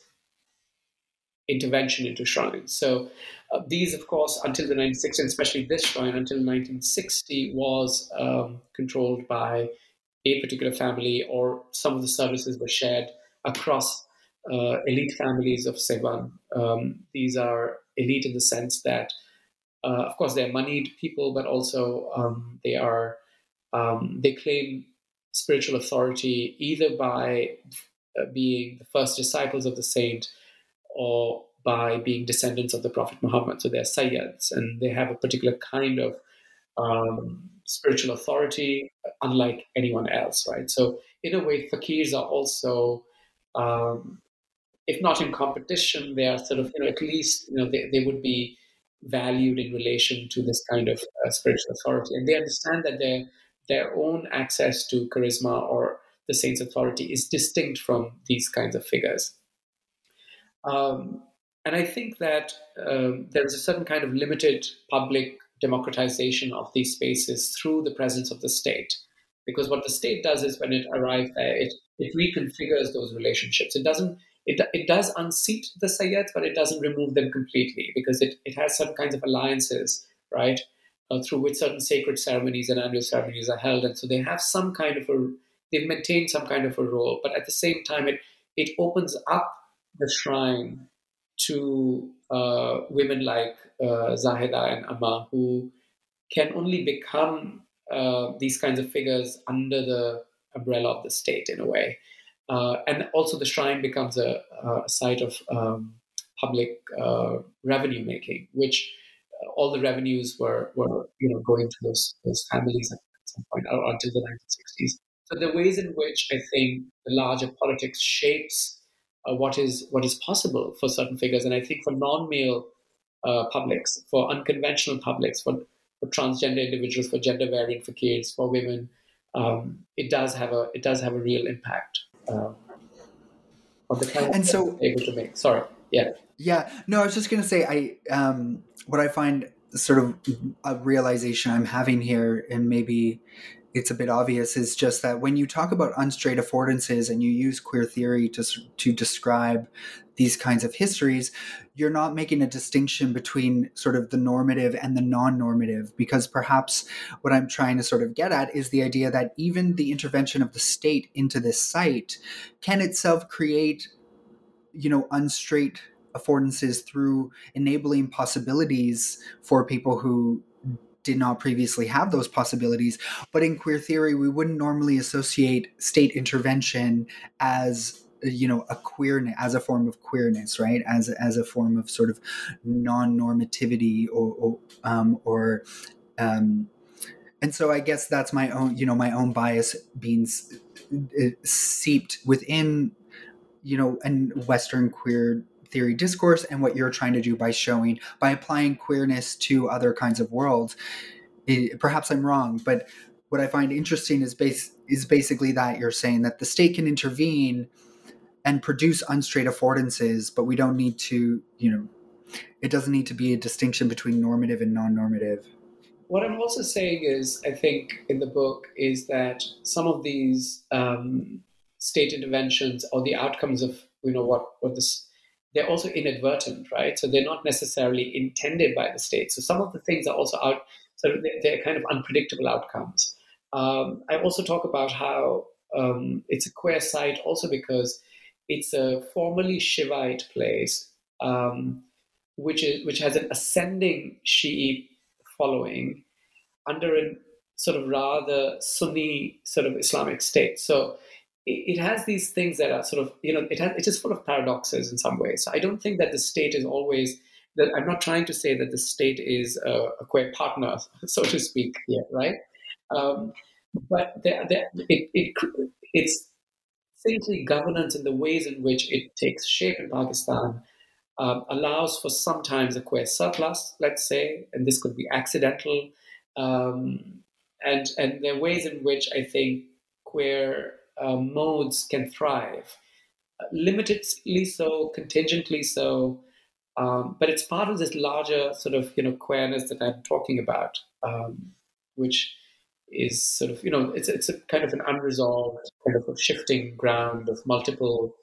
intervention into shrines. So uh, these, of course, until the 1960s, and especially this shrine until 1960, was um, controlled by a particular family, or some of the services were shared across uh, elite families of Sehwan. Um, these are elite in the sense that, uh, of course, they're moneyed people, but also um, they are um, they claim spiritual authority either by uh, being the first disciples of the saint or by being descendants of the Prophet Muhammad. So they're Sayyids and they have a particular kind of um, spiritual authority, unlike anyone else, right? So, in a way, fakirs are also, um, if not in competition, they are sort of, you know, at least, you know, they, they would be valued in relation to this kind of uh, spiritual authority. And they understand that their, their own access to charisma or the saint's authority is distinct from these kinds of figures. Um, and I think that um, there is a certain kind of limited public democratization of these spaces through the presence of the state. Because what the state does is when it arrives there, it, it reconfigures those relationships. It doesn't it, it does unseat the Sayyids, but it doesn't remove them completely because it, it has certain kinds of alliances, right, uh, through which certain sacred ceremonies and annual ceremonies are held. And so they have some kind of a, they've maintained some kind of a role, but at the same time, it, it opens up the shrine to uh, women like uh, Zahida and Amma who can only become uh, these kinds of figures under the umbrella of the state in a way. Uh, and also, the shrine becomes a, a site of um, public uh, revenue making, which uh, all the revenues were, were you know going to those, those families at some point or until the 1960s. So the ways in which I think the larger politics shapes uh, what is what is possible for certain figures. And I think for non-male uh, publics, for unconventional publics, for, for transgender individuals, for gender variant, for kids, for women, um, it does have a it does have a real impact uh, on the kind and so able to make. Sorry. Yeah. Yeah. No, I was just going to say, I, um, what I find sort of a realization I'm having here, and maybe it's a bit obvious, is just that when you talk about unstraight affordances and you use queer theory to, to describe these kinds of histories, you're not making a distinction between sort of the normative and the non normative, because perhaps what I'm trying to sort of get at is the idea that even the intervention of the state into this site can itself create, you know, unstraight affordances through enabling possibilities for people who did not previously have those possibilities. But in queer theory, we wouldn't normally associate state intervention as you know a queerness as a form of queerness right as as a form of sort of non-normativity or or, um, or um, and so i guess that's my own you know my own bias being uh, seeped within you know and western queer theory discourse and what you're trying to do by showing by applying queerness to other kinds of worlds it, perhaps i'm wrong but what i find interesting is base is basically that you're saying that the state can intervene and produce unstraight affordances, but we don't need to, you know, it doesn't need to be a distinction between normative and non-normative. What I'm also saying is, I think in the book is that some of these um, state interventions or the outcomes of, you know, what what this they're also inadvertent, right? So they're not necessarily intended by the state. So some of the things are also out, so they're kind of unpredictable outcomes. Um, I also talk about how um, it's a queer site also because it's a formerly Shaivite place, um, which is which has an ascending Shi'i following under a sort of rather Sunni sort of Islamic state. So it, it has these things that are sort of you know it has it is full of paradoxes in some ways. So I don't think that the state is always that I'm not trying to say that the state is a, a queer partner, [LAUGHS] so to speak, here, right? Um, but there, there, it, it, it's simply governance and the ways in which it takes shape in Pakistan um, allows for sometimes a queer surplus, let's say, and this could be accidental. Um, and, and there are ways in which I think queer uh, modes can thrive, limitedly so, contingently so. Um, but it's part of this larger sort of you know queerness that I'm talking about, um, which is sort of you know it's it's a kind of an unresolved kind of shifting ground of multiple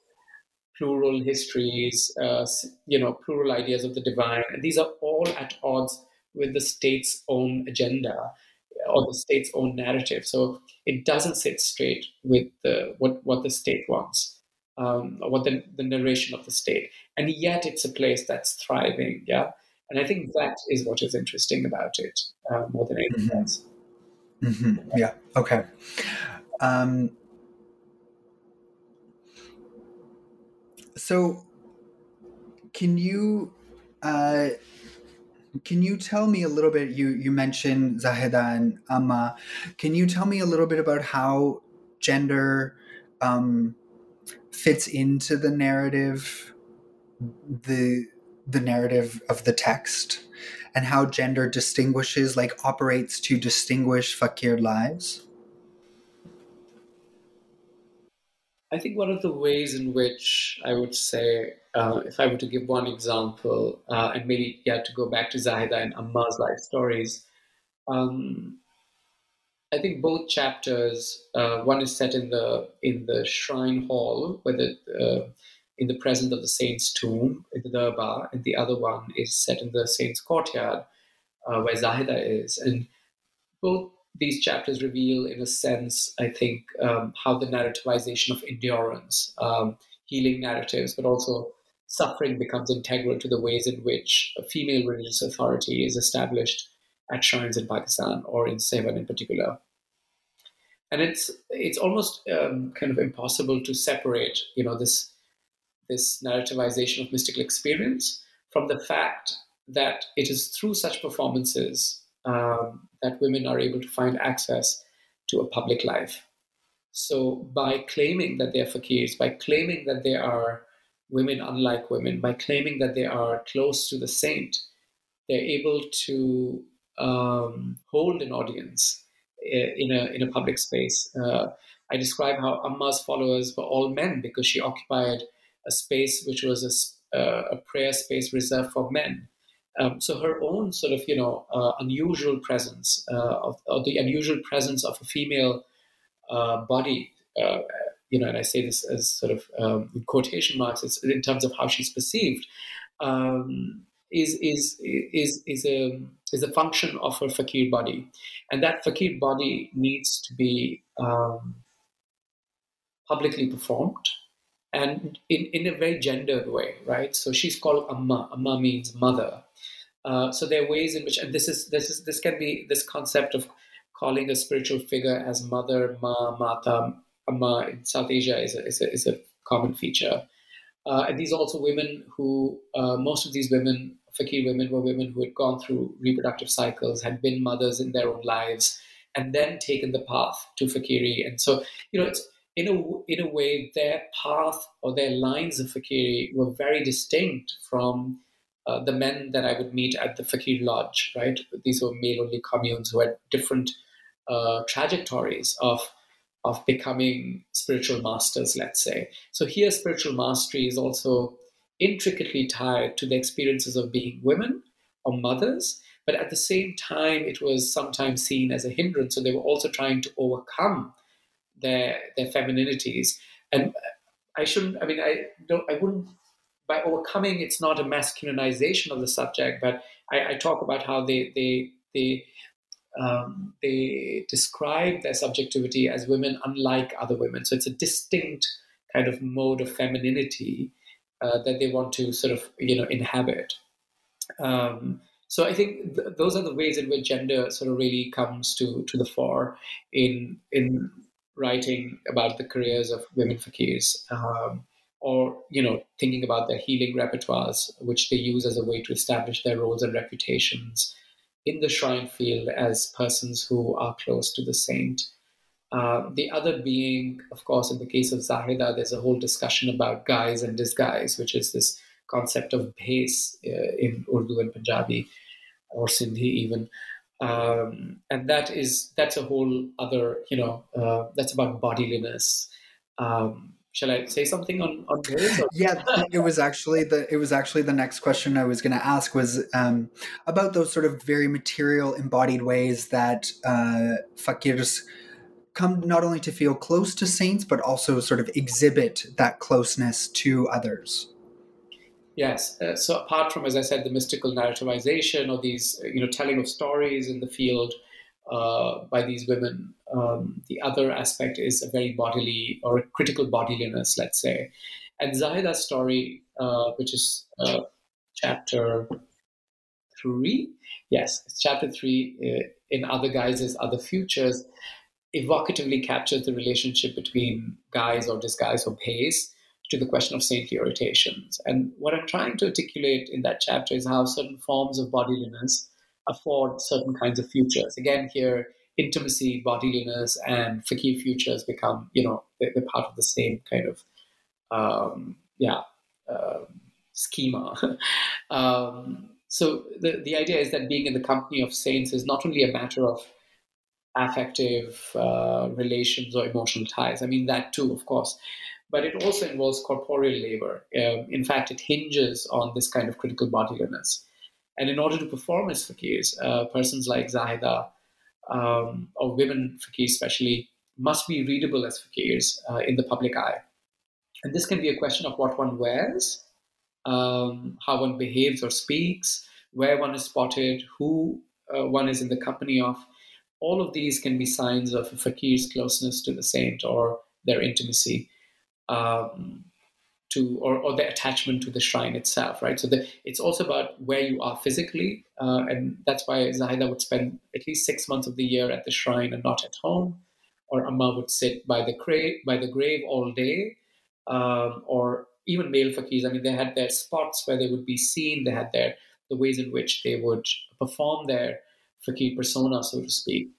plural histories, uh, you know, plural ideas of the divine, and these are all at odds with the state's own agenda or the state's own narrative. So it doesn't sit straight with the, what what the state wants, um, or what the, the narration of the state, and yet it's a place that's thriving. Yeah, and I think that is what is interesting about it uh, more than anything mm-hmm. else. Mm-hmm. Yeah. Okay. Um, so, can you uh, can you tell me a little bit? You you mentioned Zahida and Amma. Can you tell me a little bit about how gender um, fits into the narrative, the the narrative of the text? and how gender distinguishes, like operates to distinguish fakir lives? I think one of the ways in which I would say, uh, if I were to give one example, uh, and maybe yeah, to go back to Zahida and Amma's life stories, um, I think both chapters. Uh, one is set in the in the shrine hall, where the uh, in the presence of the saint's tomb in the Darbar, and the other one is set in the saint's courtyard uh, where Zahida is. And both these chapters reveal, in a sense, I think, um, how the narrativization of endurance, um, healing narratives, but also suffering becomes integral to the ways in which a female religious authority is established at shrines in Pakistan or in Sehwan in particular. And it's it's almost um, kind of impossible to separate, you know, this this narrativization of mystical experience from the fact that it is through such performances um, that women are able to find access to a public life. So, by claiming that they are fakirs, by claiming that they are women unlike women, by claiming that they are close to the saint, they're able to um, hold an audience eh, in a in a public space. Uh, I describe how Amma's followers were all men because she occupied a space which was uh, a prayer space reserved for men. Um, so her own sort of you know uh, unusual presence uh, of, the unusual presence of a female uh, body, uh, you know, and I say this as sort of um, in quotation marks, it's in terms of how she's perceived, um, is is is is a is a function of her fakir body, and that fakir body needs to be um, publicly performed and in, in a very gendered way, right? So she's called Amma. Amma means mother. Uh, so there are ways in which, and this is this is this can be this concept of calling a spiritual figure as mother, ma, mata, amma in South Asia is a, is a, is a common feature. Uh, and these are also women who, uh, most of these women, fakir women, were women who had gone through reproductive cycles, had been mothers in their own lives, and then taken the path to fakiri. And so, you know, it's in a, in a way, their path or their lines of fakiri were very distinct from uh, the men that I would meet at the fakir lodge, right? These were male only communes who had different uh, trajectories of of becoming spiritual masters, let's say. So here, spiritual mastery is also intricately tied to the experiences of being women or mothers, but at the same time, it was sometimes seen as a hindrance. So they were also trying to overcome their their femininities. And I shouldn't. I mean, I don't. I wouldn't. By overcoming, it's not a masculinization of the subject, but I, I talk about how they they they um, they describe their subjectivity as women unlike other women. So it's a distinct kind of mode of femininity uh, that they want to sort of you know inhabit. Um, so I think th- those are the ways in which gender sort of really comes to to the fore in in writing about the careers of women fakirs. Um, or you know thinking about their healing repertoires which they use as a way to establish their roles and reputations in the shrine field as persons who are close to the saint. Uh, the other being, of course, in the case of Zahida, there's a whole discussion about guise and disguise, which is this concept of bhais uh, in Urdu and Punjabi or Sindhi even. Um, and that is that's a whole other, you know, uh, that's about bodiliness. Um, shall I say something on on this? yeah, it was actually the it was actually the next question I was going to ask was um, about those sort of very material embodied ways that uh, fakirs come not only to feel close to saints but also sort of exhibit that closeness to others. Yes. Uh, so apart from, as I said, the mystical narrativization or these, you know, telling of stories in the field uh, by these women. Um, the other aspect is a very bodily or a critical bodiliness, let's say. And Zahida's story, uh, which is uh, chapter three, yes, chapter three uh, in Other Guises, Other Futures, evocatively captures the relationship between guise or disguise or bhais to the question of saintly irritations. And what I'm trying to articulate in that chapter is how certain forms of bodiliness afford certain kinds of futures. Again, here, intimacy, bodiliness, and fakir futures become, you know, they're, they're part of the same kind of, um, yeah, uh, schema. [LAUGHS] um, so the, the idea is that being in the company of saints is not only a matter of affective uh, relations or emotional ties. I mean, that too, of course. But it also involves corporeal labor. Uh, in fact, it hinges on this kind of critical bodiliness. And in order to perform as fakirs, uh, persons like Zahida um, or women fakirs especially must be readable as fakirs uh, in the public eye. And this can be a question of what one wears, um, how one behaves or speaks, where one is spotted, who uh, one is in the company of. All of these can be signs of a fakir's closeness to the saint or their intimacy. Um, to or, or the attachment to the shrine itself right? So the, it's also about where you are physically uh, and that's why zahida would spend at least six months of the year at the shrine and not at home or amma would sit by the grave by the grave all day um, or even male fakirs i mean they had their spots where they would be seen they had their the ways in which they would perform their fakir persona so to speak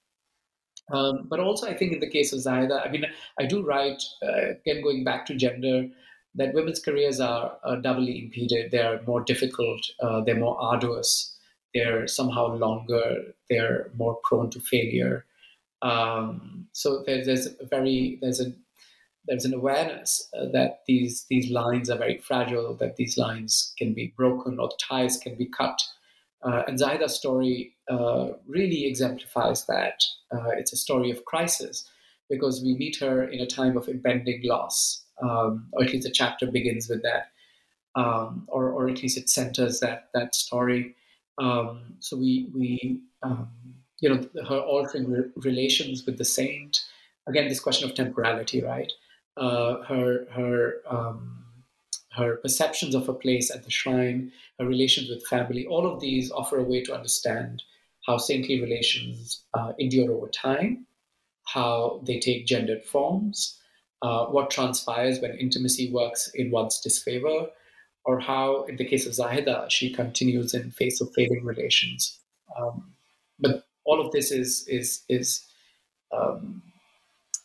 um, but also, I think in the case of Zahida, I mean, I do write, uh, again, going back to gender, that women's careers are, are doubly impeded. They're more difficult, uh, they're more arduous, they're somehow longer, they're more prone to failure. Um, so there's, there's a very there's a there's an awareness uh, that these these lines are very fragile, that these lines can be broken or ties can be cut. Uh, and Zahida's story uh, really exemplifies that. Uh, it's a story of crisis because we meet her in a time of impending loss, um, or at least the chapter begins with that, um, or, or at least it centers that that story. Um, so we we um, you know her altering re- relations with the saint. Again, this question of temporality, right? Uh, her her um, her perceptions of her place at the shrine, her relations with family, all of these offer a way to understand how saintly relations uh, endure over time, how they take gendered forms, uh, what transpires when intimacy works in one's disfavor, or how, in the case of Zahida, she continues in face of failing relations. Um, but all of this is is is um,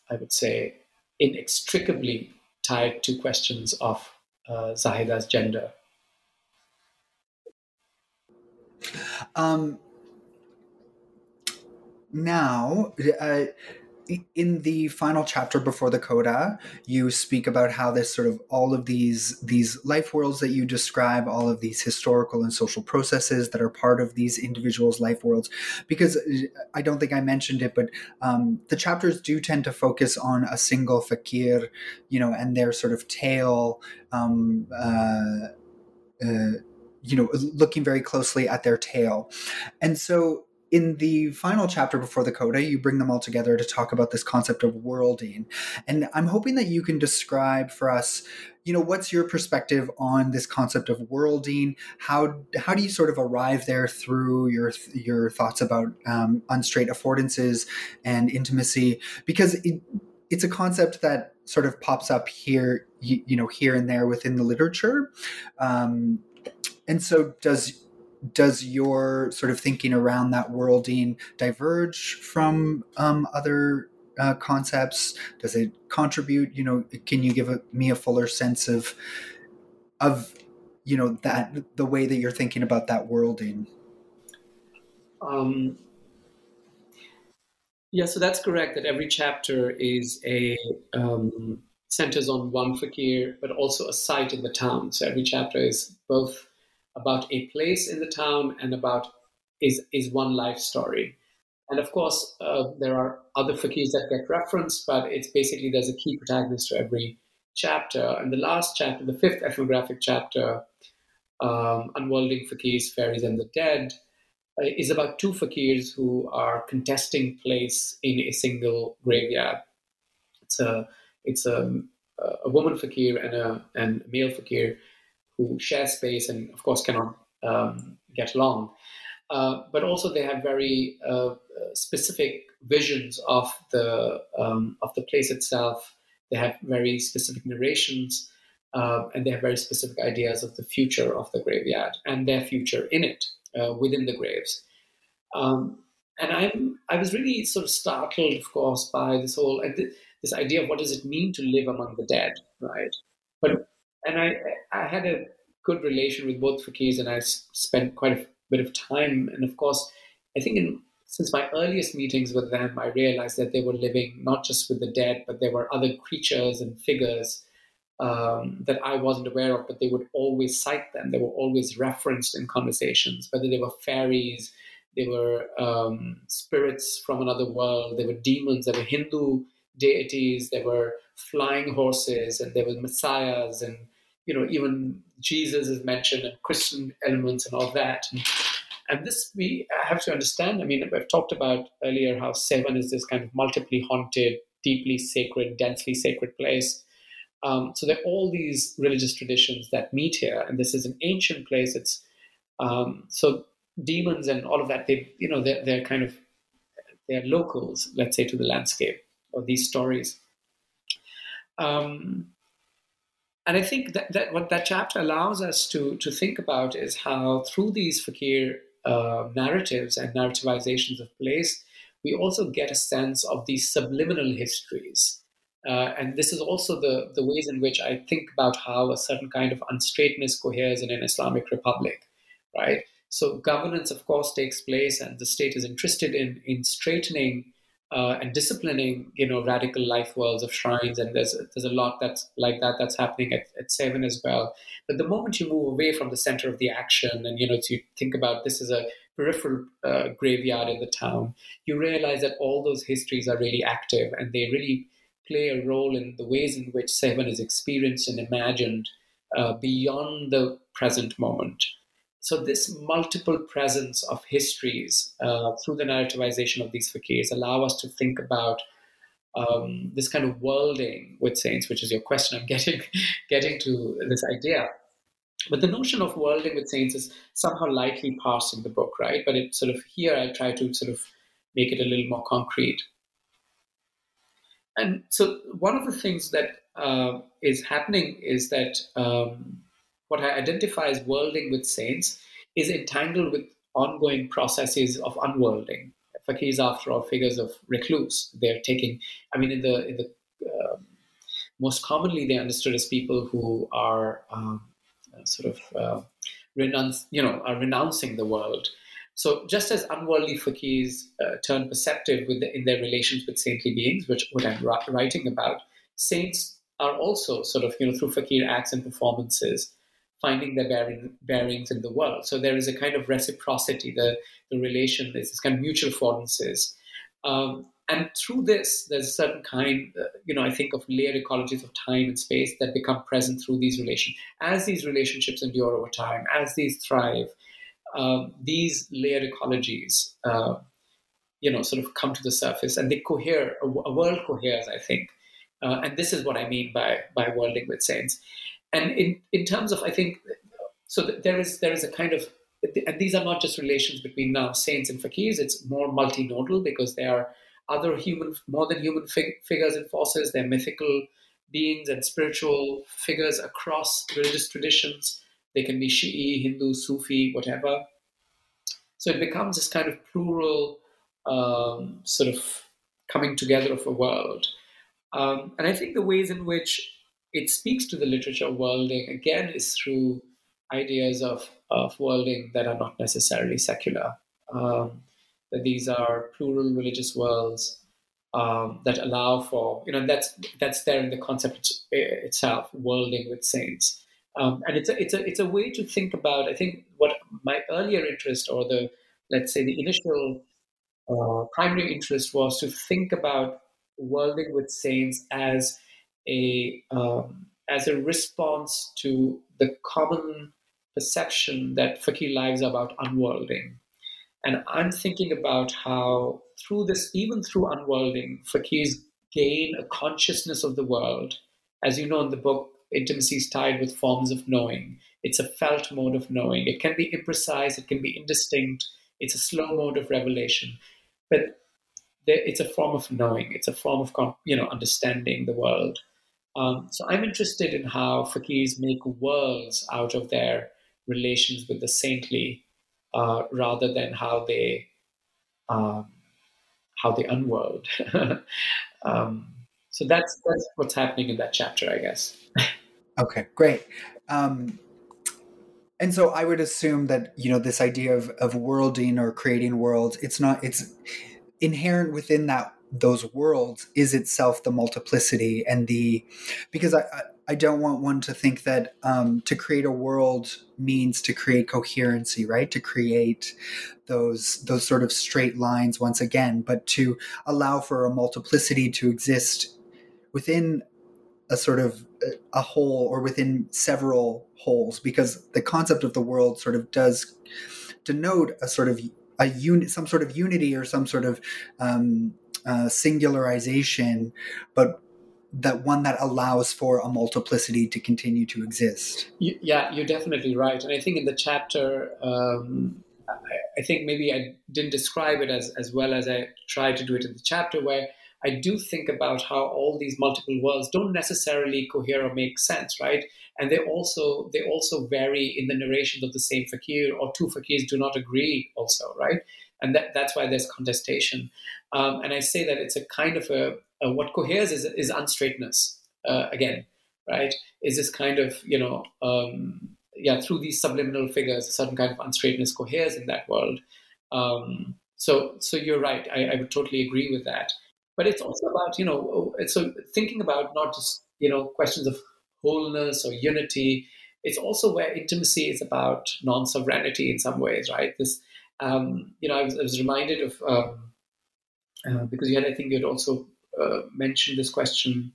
I would say inextricably tied to questions of uh, Zahida's gender. Um, now, uh, in the final chapter before the coda you speak about how this sort of all of these these life worlds that you describe all of these historical and social processes that are part of these individuals life worlds. Because i don't think i mentioned it but um, the chapters do tend to focus on a single fakir you know and their sort of tale um, uh, uh, you know looking very closely at their tale. And so in the final chapter before the coda, you bring them all together to talk about this concept of worlding. And I'm hoping that you can describe for us, you know, what's your perspective on this concept of worlding? How how do you sort of arrive there through your your thoughts about um, unstraight affordances and intimacy? Because it, it's a concept that sort of pops up here, you, you know, here and there within the literature. Um, and so does does your sort of thinking around that worlding diverge from um, other uh, concepts? Does it contribute? You know, can you give a, me a fuller sense of of you know that the way that you're thinking about that worlding? Um, yeah, so that's correct. That every chapter is a um, centers on one fakir, but also a site in the town. So every chapter is both about a place in the town and about is is one life story. And of course, uh, there are other fakirs that get referenced, but it's basically there's a key protagonist to every chapter. And the last chapter, the fifth ethnographic chapter, um, Unworlding Fakirs, Fairies, and the Dead, uh, is about two fakirs who are contesting place in a single graveyard. It's a it's a, a woman fakir and a and a male fakir who share space and, of course, cannot um, get along. Uh, but also, they have very uh, specific visions of the um, of the place itself. They have very specific narrations, uh, and they have very specific ideas of the future of the graveyard and their future in it, uh, within the graves. Um, and I'm I was really sort of startled, of course, by this whole this idea of what does it mean to live among the dead, right? But and I I had a good relation with both fakirs, and I spent quite a bit of time. And of course, I think in since my earliest meetings with them, I realized that they were living not just with the dead, but there were other creatures and figures um, that I wasn't aware of, but they would always cite them. They were always referenced in conversations, whether they were fairies, they were um, spirits from another world, they were demons, they were Hindu deities, there were flying horses, and there were messiahs, and you know even Jesus is mentioned and Christian elements and all that. And, this we have to understand. I mean, I've talked about earlier how Sehwan is this kind of multiply haunted, deeply sacred, densely sacred place. Um, so there are all these religious traditions that meet here, and this is an ancient place. It's um, so demons and all of that. They, you know, they're, they're kind of they're locals, let's say, to the landscape or these stories. Um, and I think that, that what that chapter allows us to to think about is how through these fakir uh, narratives and narrativizations of place, we also get a sense of these subliminal histories. Uh, and this is also the, the ways in which I think about how a certain kind of unstraightness coheres in an Islamic republic, right? So governance, of course, takes place, and the state is interested in in straightening uh, and disciplining, you know, radical life worlds of shrines. And there's there's a lot that's like that that's happening at, at Sehwan as well. But the moment you move away from the center of the action, and you know, to think about this as a peripheral uh, graveyard in the town, you realize that all those histories are really active and they really play a role in the ways in which Sehwan is experienced and imagined uh, beyond the present moment. So, this multiple presence of histories uh, through the narrativization of these fakirs allow us to think about um, this kind of worlding with saints, which is your question. I'm [LAUGHS] getting getting to this idea. But the notion of worlding with saints is somehow lightly passed in the book, right? But it sort of here I try to sort of make it a little more concrete. And so one of the things that uh, is happening is that um, what I identify as worlding with saints is entangled with ongoing processes of unworlding. Fakirs, after all, figures of recluse. They're taking, I mean, in the in the uh, most commonly they're understood as people who are um, sort of uh, renounce, you know, are renouncing the world. So just as unworldly fakirs uh, turn perceptive the, in their relations with saintly beings, which what I'm writing about, saints are also sort of, you know, through fakir acts and performances, finding their bearing, bearings in the world. So there is a kind of reciprocity. The, the relation is this kind of mutual affordances. Um, and through this, there's a certain kind, uh, you know, I think of layered ecologies of time and space that become present through these relations. As these relationships endure over time, as these thrive, um, these layered ecologies, uh, you know, sort of come to the surface and they cohere. A, a world coheres, I think, uh, and this is what I mean by by worlding with saints. And in in terms of, I think, so there is there is a kind of and these are not just relations between now saints and fakirs. It's more multinodal because they are other human, more than human fig- figures and forces. They're mythical beings and spiritual figures across religious traditions. They can be Shi'i, Hindu, Sufi, whatever. So it becomes this kind of plural um, sort of coming together of a world. Um, and I think the ways in which it speaks to the literature of worlding, again, is through ideas of, of worlding that are not necessarily secular. Um, that these are plural religious worlds um, that allow for you know that's that's there in the concept itself, worlding with saints, um, and it's a, it's a it's a way to think about. I think what my earlier interest or the let's say the initial uh, primary interest was to think about worlding with saints as a um, as a response to the common perception that fakir lives about unworlding and I'm thinking about how through this, even through unworlding, fakirs gain a consciousness of the world. As you know in the book, intimacy is tied with forms of knowing. It's a felt mode of knowing. It can be imprecise, it can be indistinct, it's a slow mode of revelation. But there, it's a form of knowing, it's a form of you know understanding the world. Um, so I'm interested in how fakirs make worlds out of their relations with the saintly uh, rather than how they um, how they unworld. [LAUGHS] um, so that's that's what's happening in that chapter, I guess. okay, great. Um, and so I would assume that you know this idea of of worlding or creating worlds, it's not it's inherent within that those worlds is itself the multiplicity and the because I, I don't want one to think that um, to create a world means to create coherency, right? To create those those sort of straight lines once again, but to allow for a multiplicity to exist within a sort of a whole or within several wholes, because the concept of the world sort of does denote a sort of a unit, some sort of unity or some sort of um, uh, singularization, but that one that allows for a multiplicity to continue to exist. Yeah, you're definitely right, and I think in the chapter, um, I, I, think maybe I didn't describe it as as well as I tried to do it in the chapter, where I do think about how all these multiple worlds don't necessarily cohere or make sense, right? And they also they also vary in the narrations of the same fakir, or two fakirs do not agree, also, right? And that, that's why there's contestation. Um, and I say that it's a kind of a, a what coheres is, is unstraightness uh, again, right? Is this kind of, you know, um, yeah, through these subliminal figures, a certain kind of unstraightness coheres in that world. Um, so so you're right. I, I would totally agree with that. But it's also about you know so thinking about not just you know questions of wholeness or unity. It's also where intimacy is about non-sovereignty in some ways, right? This um, you know I was, I was reminded of um, uh, because you had I think you had also uh, mentioned this question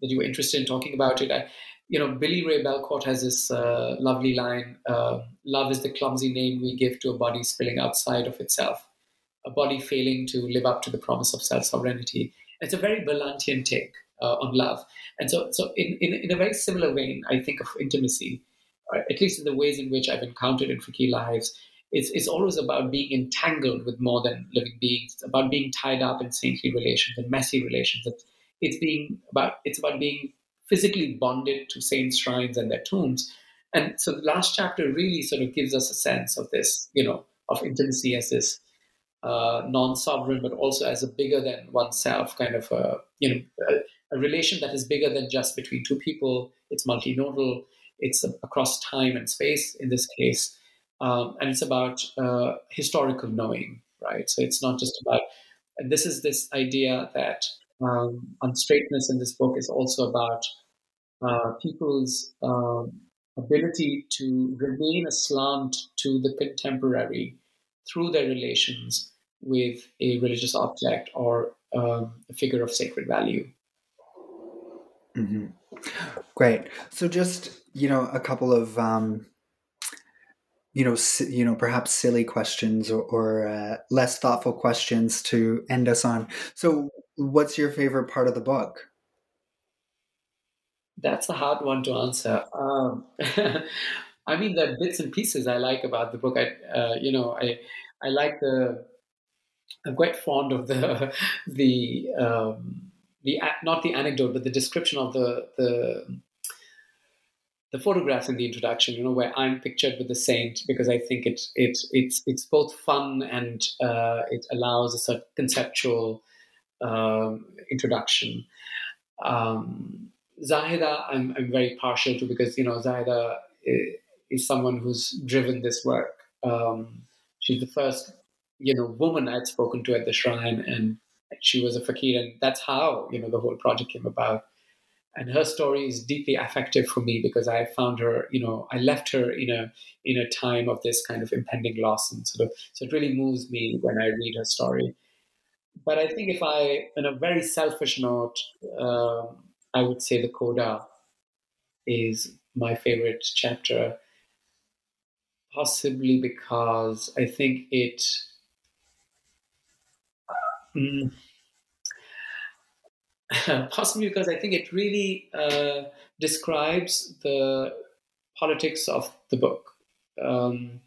that you were interested in talking about it. I, you know, Billy Ray Belcourt has this uh, lovely line: uh, "Love is the clumsy name we give to a body spilling outside of itself, a body failing to live up to the promise of self sovereignty." It's a very Berlantian take uh, on love, and so, so in, in, in a very similar vein, I think of intimacy, at least in the ways in which I've encountered it in Fakir lives. It's, it's always about being entangled with more than living beings. It's about being tied up in saintly relations and messy relations. It's, it's being about it's about being physically bonded to saints' shrines and their tombs. And so the last chapter really sort of gives us a sense of this, you know, of intimacy as this uh, non-sovereign, but also as a bigger than oneself kind of a, you know, a, a, relation that is bigger than just between two people. It's multinodal. It's across time and space in this case, um, and it's about uh, historical knowing, right? So it's not just about. And this is this idea that um, unstraightness in this book is also about uh, people's um, ability to remain aslant to the contemporary through their relations with a religious object or um, a figure of sacred value. Mm-hmm. Great. So, just you know, a couple of um, you know, you know, perhaps silly questions or, or uh, less thoughtful questions to end us on. So, what's your favorite part of the book? That's a hard one to answer. Um, [LAUGHS] I mean, the bits and pieces I like about the book. I, uh, you know, I, I like the. I'm quite fond of the, [LAUGHS] the, um, the not the anecdote, but the description of the the the photographs in the introduction, you know, where I'm pictured with the saint because I think it it it's it's both fun and uh, it allows a sort of conceptual um, introduction. Um, Zahida, I'm, I'm very partial to because you know Zahida is, is someone who's driven this work. Um, she's the first you know woman I'd spoken to at the shrine, and she was a fakir, and that's how you know the whole project came about. And her story is deeply affective for me because I found her, you know, I left her in a in a time of this kind of impending loss, and sort of so it really moves me when I read her story. But I think if I, on a very selfish note, um, I would say the Coda is my favorite chapter, possibly because I think it. Mm, [LAUGHS] possibly because I think it really uh, describes the politics of the book. Um,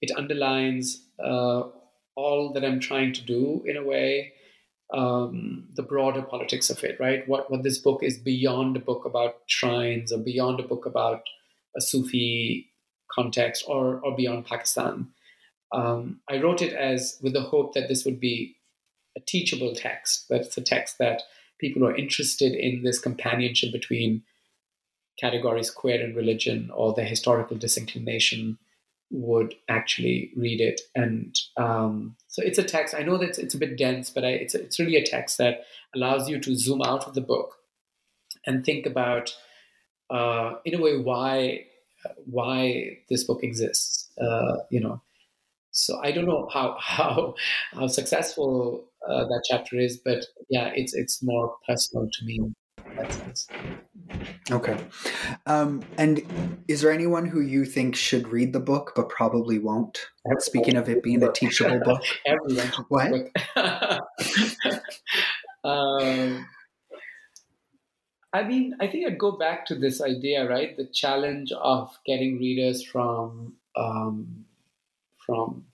it underlines uh, all that I'm trying to do in a way um, the broader politics of it, right? What what this book is beyond a book about shrines or beyond a book about a Sufi context or or beyond Pakistan. Um, I wrote it as with the hope that this would be a teachable text, that it's a text that people who are interested in this companionship between categories queer and religion or their historical disinclination would actually read it. And um, so it's a text. I know that it's, it's a bit dense, but I, it's it's really a text that allows you to zoom out of the book and think about, uh, in a way, why why this book exists. Uh, you know, so I don't know how [LAUGHS] how how successful uh, that chapter is, but yeah, it's it's more personal to me. that sense. Okay. Um, and is there anyone who you think should read the book but probably won't? Speaking of it being a teachable book. [LAUGHS] Everyone what? [LAUGHS] um, I mean, I think I'd go back to this idea, right? The challenge of getting readers from um, from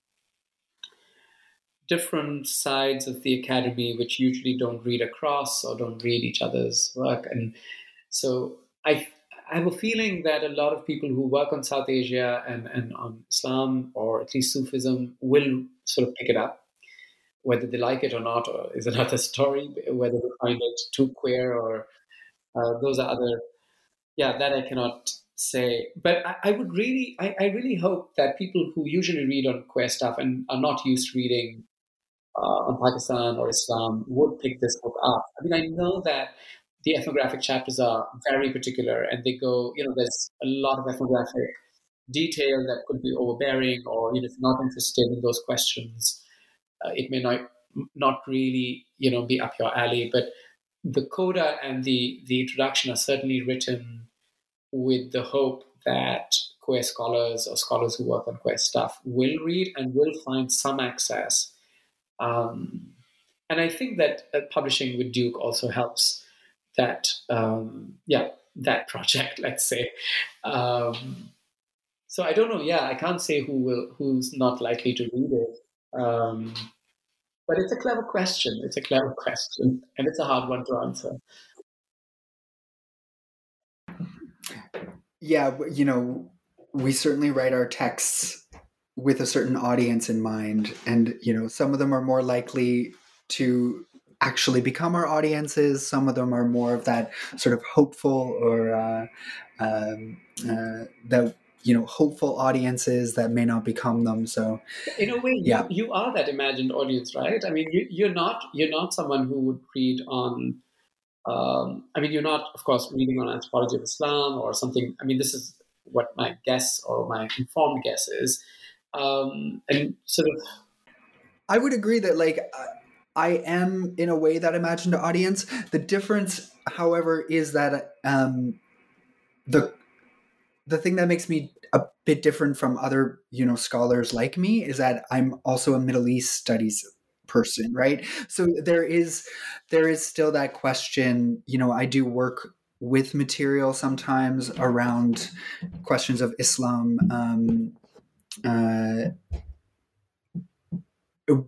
different sides of the academy, which usually don't read across or don't read each other's work, and so I, I have a feeling that a lot of people who work on South Asia and, and on Islam or at least Sufism will sort of pick it up. Whether they like it or not or is [LAUGHS] another story. Whether they find it too queer or uh, those are other. Yeah, that I cannot say. But I, I would really, I, I, really hope that people who usually read on queer stuff and are not used to reading uh, on Pakistan or Islam would pick this book up. I mean, I know that the ethnographic chapters are very particular and they go, you know, there's a lot of ethnographic detail that could be overbearing or you know, if you're not interested in those questions, uh, it may not not really, you know, be up your alley. But the coda and the, the introduction are certainly written with the hope that queer scholars or scholars who work on queer stuff will read and will find some access. Um, and I think that uh, publishing with Duke also helps that, um, yeah, that project, [LAUGHS] let's say. Um, so I don't know. Yeah, I can't say who will, who's not likely to read it. Um, but it's a clever question. It's a clever question, and it's a hard one to answer. Yeah, you know, we certainly write our texts with a certain audience in mind, and you know, some of them are more likely to actually become our audiences. Some of them are more of that sort of hopeful or uh, um, uh, that you know hopeful audiences that may not become them so in a way yeah. you, you are that imagined audience right i mean you, you're not you're not someone who would read on um, i mean you're not of course reading on anthropology of islam or something i mean this is what my guess or my informed guess is um, and sort of i would agree that like i am in a way that imagined audience. The difference however is that um, the the thing that makes me a bit different from other you know scholars like me is that i'm also a middle east studies person right? So there is there is still that question you know i do work with material sometimes around questions of islam um, uh,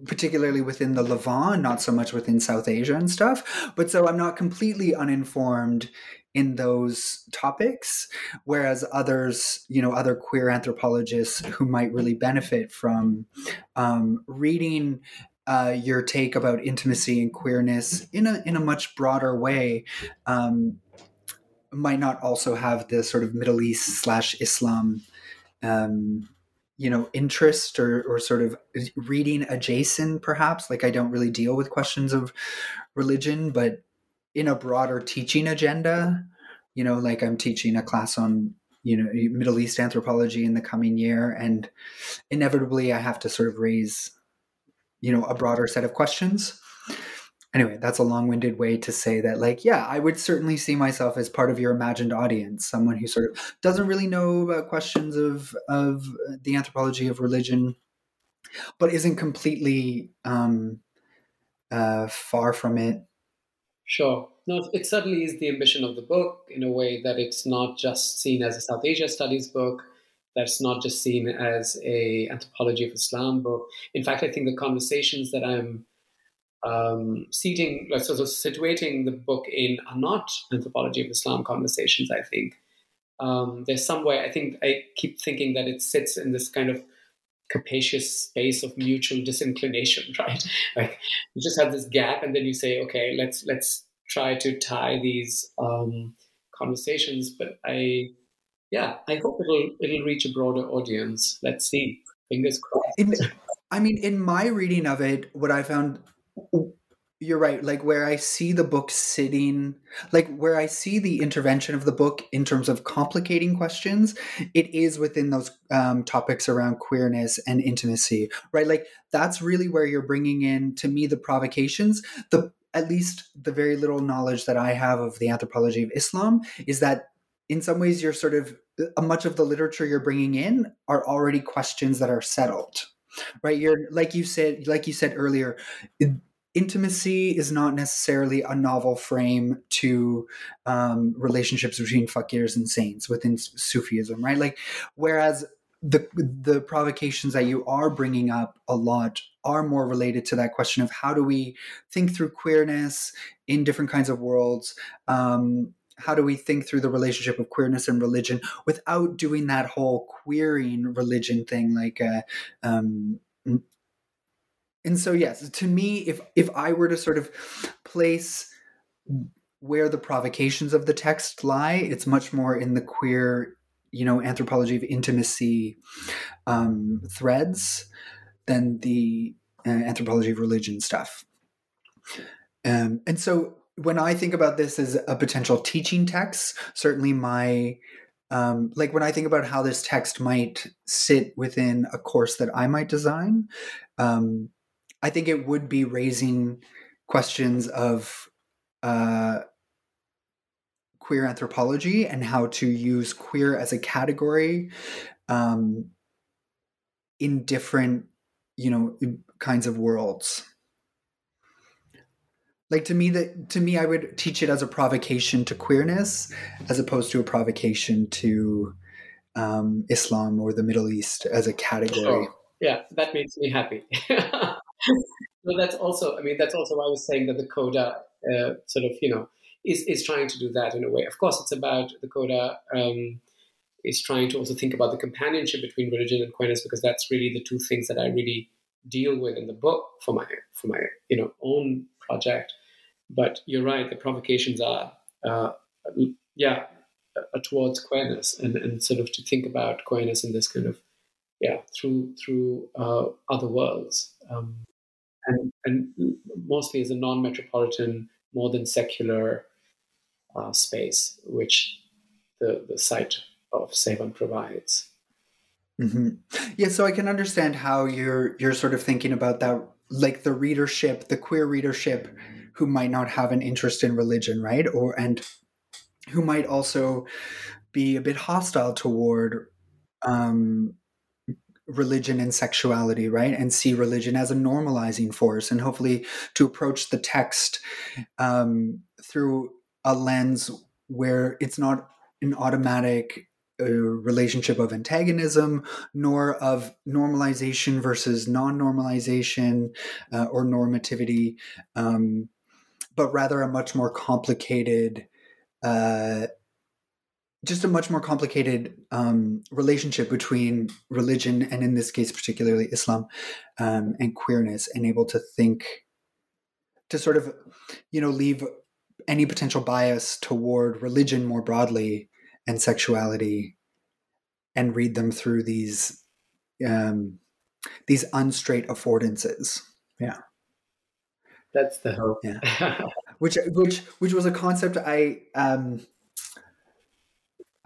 particularly within the Levant, not so much within South Asia and stuff. But so I'm not completely uninformed in those topics whereas others you know other queer anthropologists who might really benefit from um, reading uh, your take about intimacy and queerness in a in a much broader way um, might not also have the sort of Middle East slash Islam um, you know interest or or sort of reading adjacent perhaps like I don't really deal with questions of religion but in a broader teaching agenda you know like i'm teaching a class on you know middle east anthropology in the coming year and inevitably i have to sort of raise you know a broader set of questions anyway that's a long-winded way to say that like yeah i would certainly see myself as part of your imagined audience someone who sort of doesn't really know about questions of of the anthropology of religion but isn't completely um uh far from it Sure. No, it certainly is the ambition of the book in a way that it's not just seen as a South Asia studies book, that's not just seen as a anthropology of Islam book. In fact, I think the conversations that I'm um, seating, sort of situating the book in are not anthropology of Islam conversations, I think. Um, there's some way, I think, I keep thinking that it sits in this kind of capacious space of mutual disinclination, [LAUGHS] right? Like you just have this gap, and then you say, okay, let's let's try to tie these um, conversations. But I, yeah, I hope it'll it'll reach a broader audience. Let's see. Fingers crossed. In, I mean, in my reading of it, what I found you're right like where i see the book sitting like where i see the intervention of the book in terms of complicating questions it is within those um, topics around queerness and intimacy right? Like that's really where you're bringing in to me the provocations. The at least the very little knowledge that i have of the anthropology of islam is that in some ways you're sort of uh, much of the literature you're bringing in are already questions that are settled right? You're like you said like you said earlier intimacy is not necessarily a novel frame to um, relationships between fakirs and saints within Sufism, right? Like, whereas the the provocations that you are bringing up a lot are more related to that question of how do we think through queerness in different kinds of worlds. Um, how do we think through the relationship of queerness and religion without doing that whole queering religion thing like uh, um, and so yes to me if if i were to sort of place where the provocations of the text lie it's much more in the queer you know anthropology of intimacy um, threads than the uh, anthropology of religion stuff. Um, and so when I think about this as a potential teaching text, certainly my um, like when I think about how this text might sit within a course that I might design, um, I think it would be raising questions of uh, queer anthropology and how to use queer as a category um, in different, you know, kinds of worlds. Like to me that to me i would teach it as a provocation to queerness as opposed to a provocation to um, islam or the middle east as a category. Sure. yeah that makes me happy [LAUGHS] so that's also i mean that's also why i was saying that the coda uh, sort of you know is, is trying to do that in a way of course it's about the coda um, is trying to also think about the companionship between religion and queerness because that's really the two things that i really deal with in the book for my for my you know own project. But you're right, the provocations are, uh, yeah, uh, towards queerness and, and sort of to think about queerness in this kind of, yeah, through through uh, other worlds. Um, and, and mostly as a non-metropolitan, more than secular uh, space, which the, the site of Sehwan provides. Mm-hmm. Yeah, so I can understand how you're you're sort of thinking about that like the readership, the queer readership who might not have an interest in religion, right? Or and who might also be a bit hostile toward um, religion and sexuality, right? And see religion as a normalizing force, and hopefully to approach the text um, through a lens where it's not an automatic a relationship of antagonism, nor of normalization versus non normalization uh, or normativity, um, but rather a much more complicated, uh, just a much more complicated um, relationship between religion and, in this case, particularly Islam um, and queerness, and able to think, to sort of, you know, leave any potential bias toward religion more broadly and sexuality and read them through these um, these unstraight affordances. Yeah. That's the hope. Yeah. [LAUGHS] which which which was a concept I um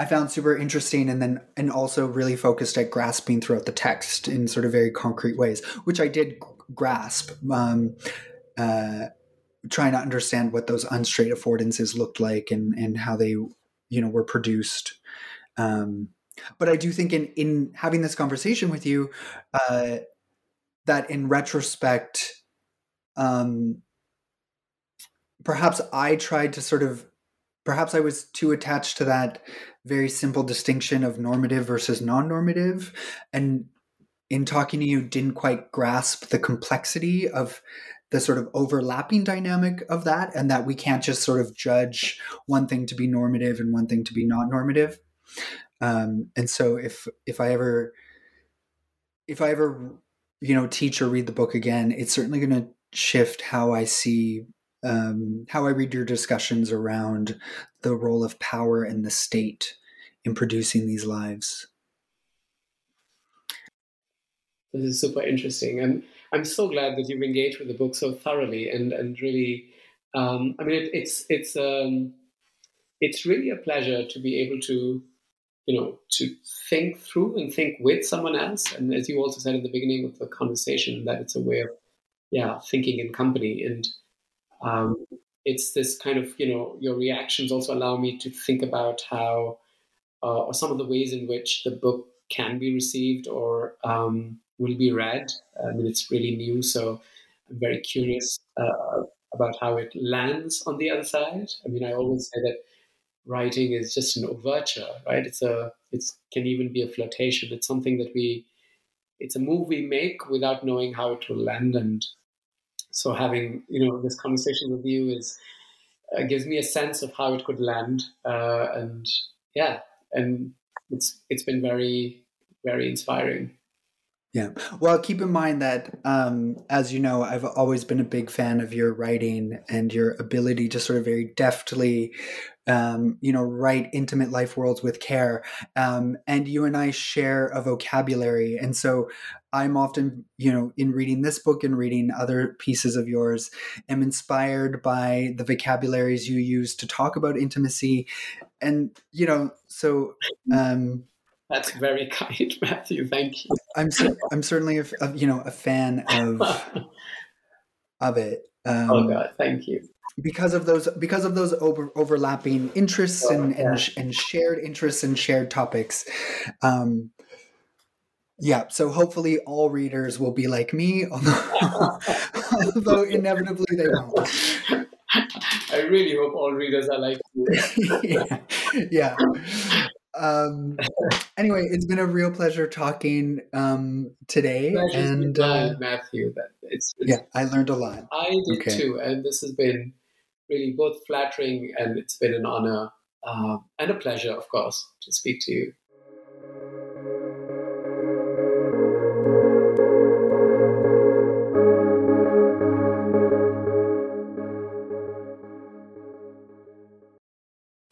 I found super interesting and then and also really focused at grasping throughout the text in sort of very concrete ways, which I did grasp. Um, uh, trying to understand what those unstraight affordances looked like and and how they you know were produced um, but i do think in in having this conversation with you uh, that in retrospect um, perhaps i tried to sort of perhaps i was too attached to that very simple distinction of normative versus non-normative. And in talking to you didn't quite grasp the complexity of the sort of overlapping dynamic of that and that we can't just sort of judge one thing to be normative and one thing to be not normative um, and so if if i ever if i ever you know teach or read the book again it's certainly going to shift how i see um, how i read your discussions around the role of power in the state in producing these lives this is super interesting and I'm so glad that you've engaged with the book so thoroughly and and really. Um, I mean, it, it's it's um, it's really a pleasure to be able to, you know, to think through and think with someone else. And as you also said at the beginning of the conversation, that it's a way of, yeah, thinking in company. And um, it's this kind of, you know, your reactions also allow me to think about how, uh, or some of the ways in which the book can be received or um, will be read. I mean, it's really new, so I'm very curious uh, about how it lands on the other side. I mean, I always say that writing is just an overture, right? It's a, it can even be a flirtation. It's something that we, it's a move we make without knowing how it will land. And so having, you know, this conversation with you is, uh, gives me a sense of how it could land. Uh, and yeah, and it's, it's been very, very inspiring. Yeah. Well, keep in mind that, um, as you know, I've always been a big fan of your writing and your ability to sort of very deftly, um, you know, write intimate life worlds with care. Um, and you and I share a vocabulary. And so I'm often, you know, in reading this book and reading other pieces of yours, am inspired by the vocabularies you use to talk about intimacy. And, you know, so, [LAUGHS] um, that's very [LAUGHS] kind, Matthew. Thank you. I'm I'm certainly a, a, you know a fan of [LAUGHS] of it. Um, oh God, thank you. Because of those because of those over, overlapping interests oh, and, yeah. and and shared interests and shared topics. Um, yeah, so hopefully all readers will be like me, although, although inevitably they won't. I really hope all readers are like you. yeah. [LAUGHS] yeah um anyway it's been a real pleasure talking um today and uh, matthew it's, it's, yeah i learned a lot i did okay. too and this has been really both flattering and it's been an honor uh, and a pleasure of course to speak to you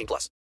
18 plus.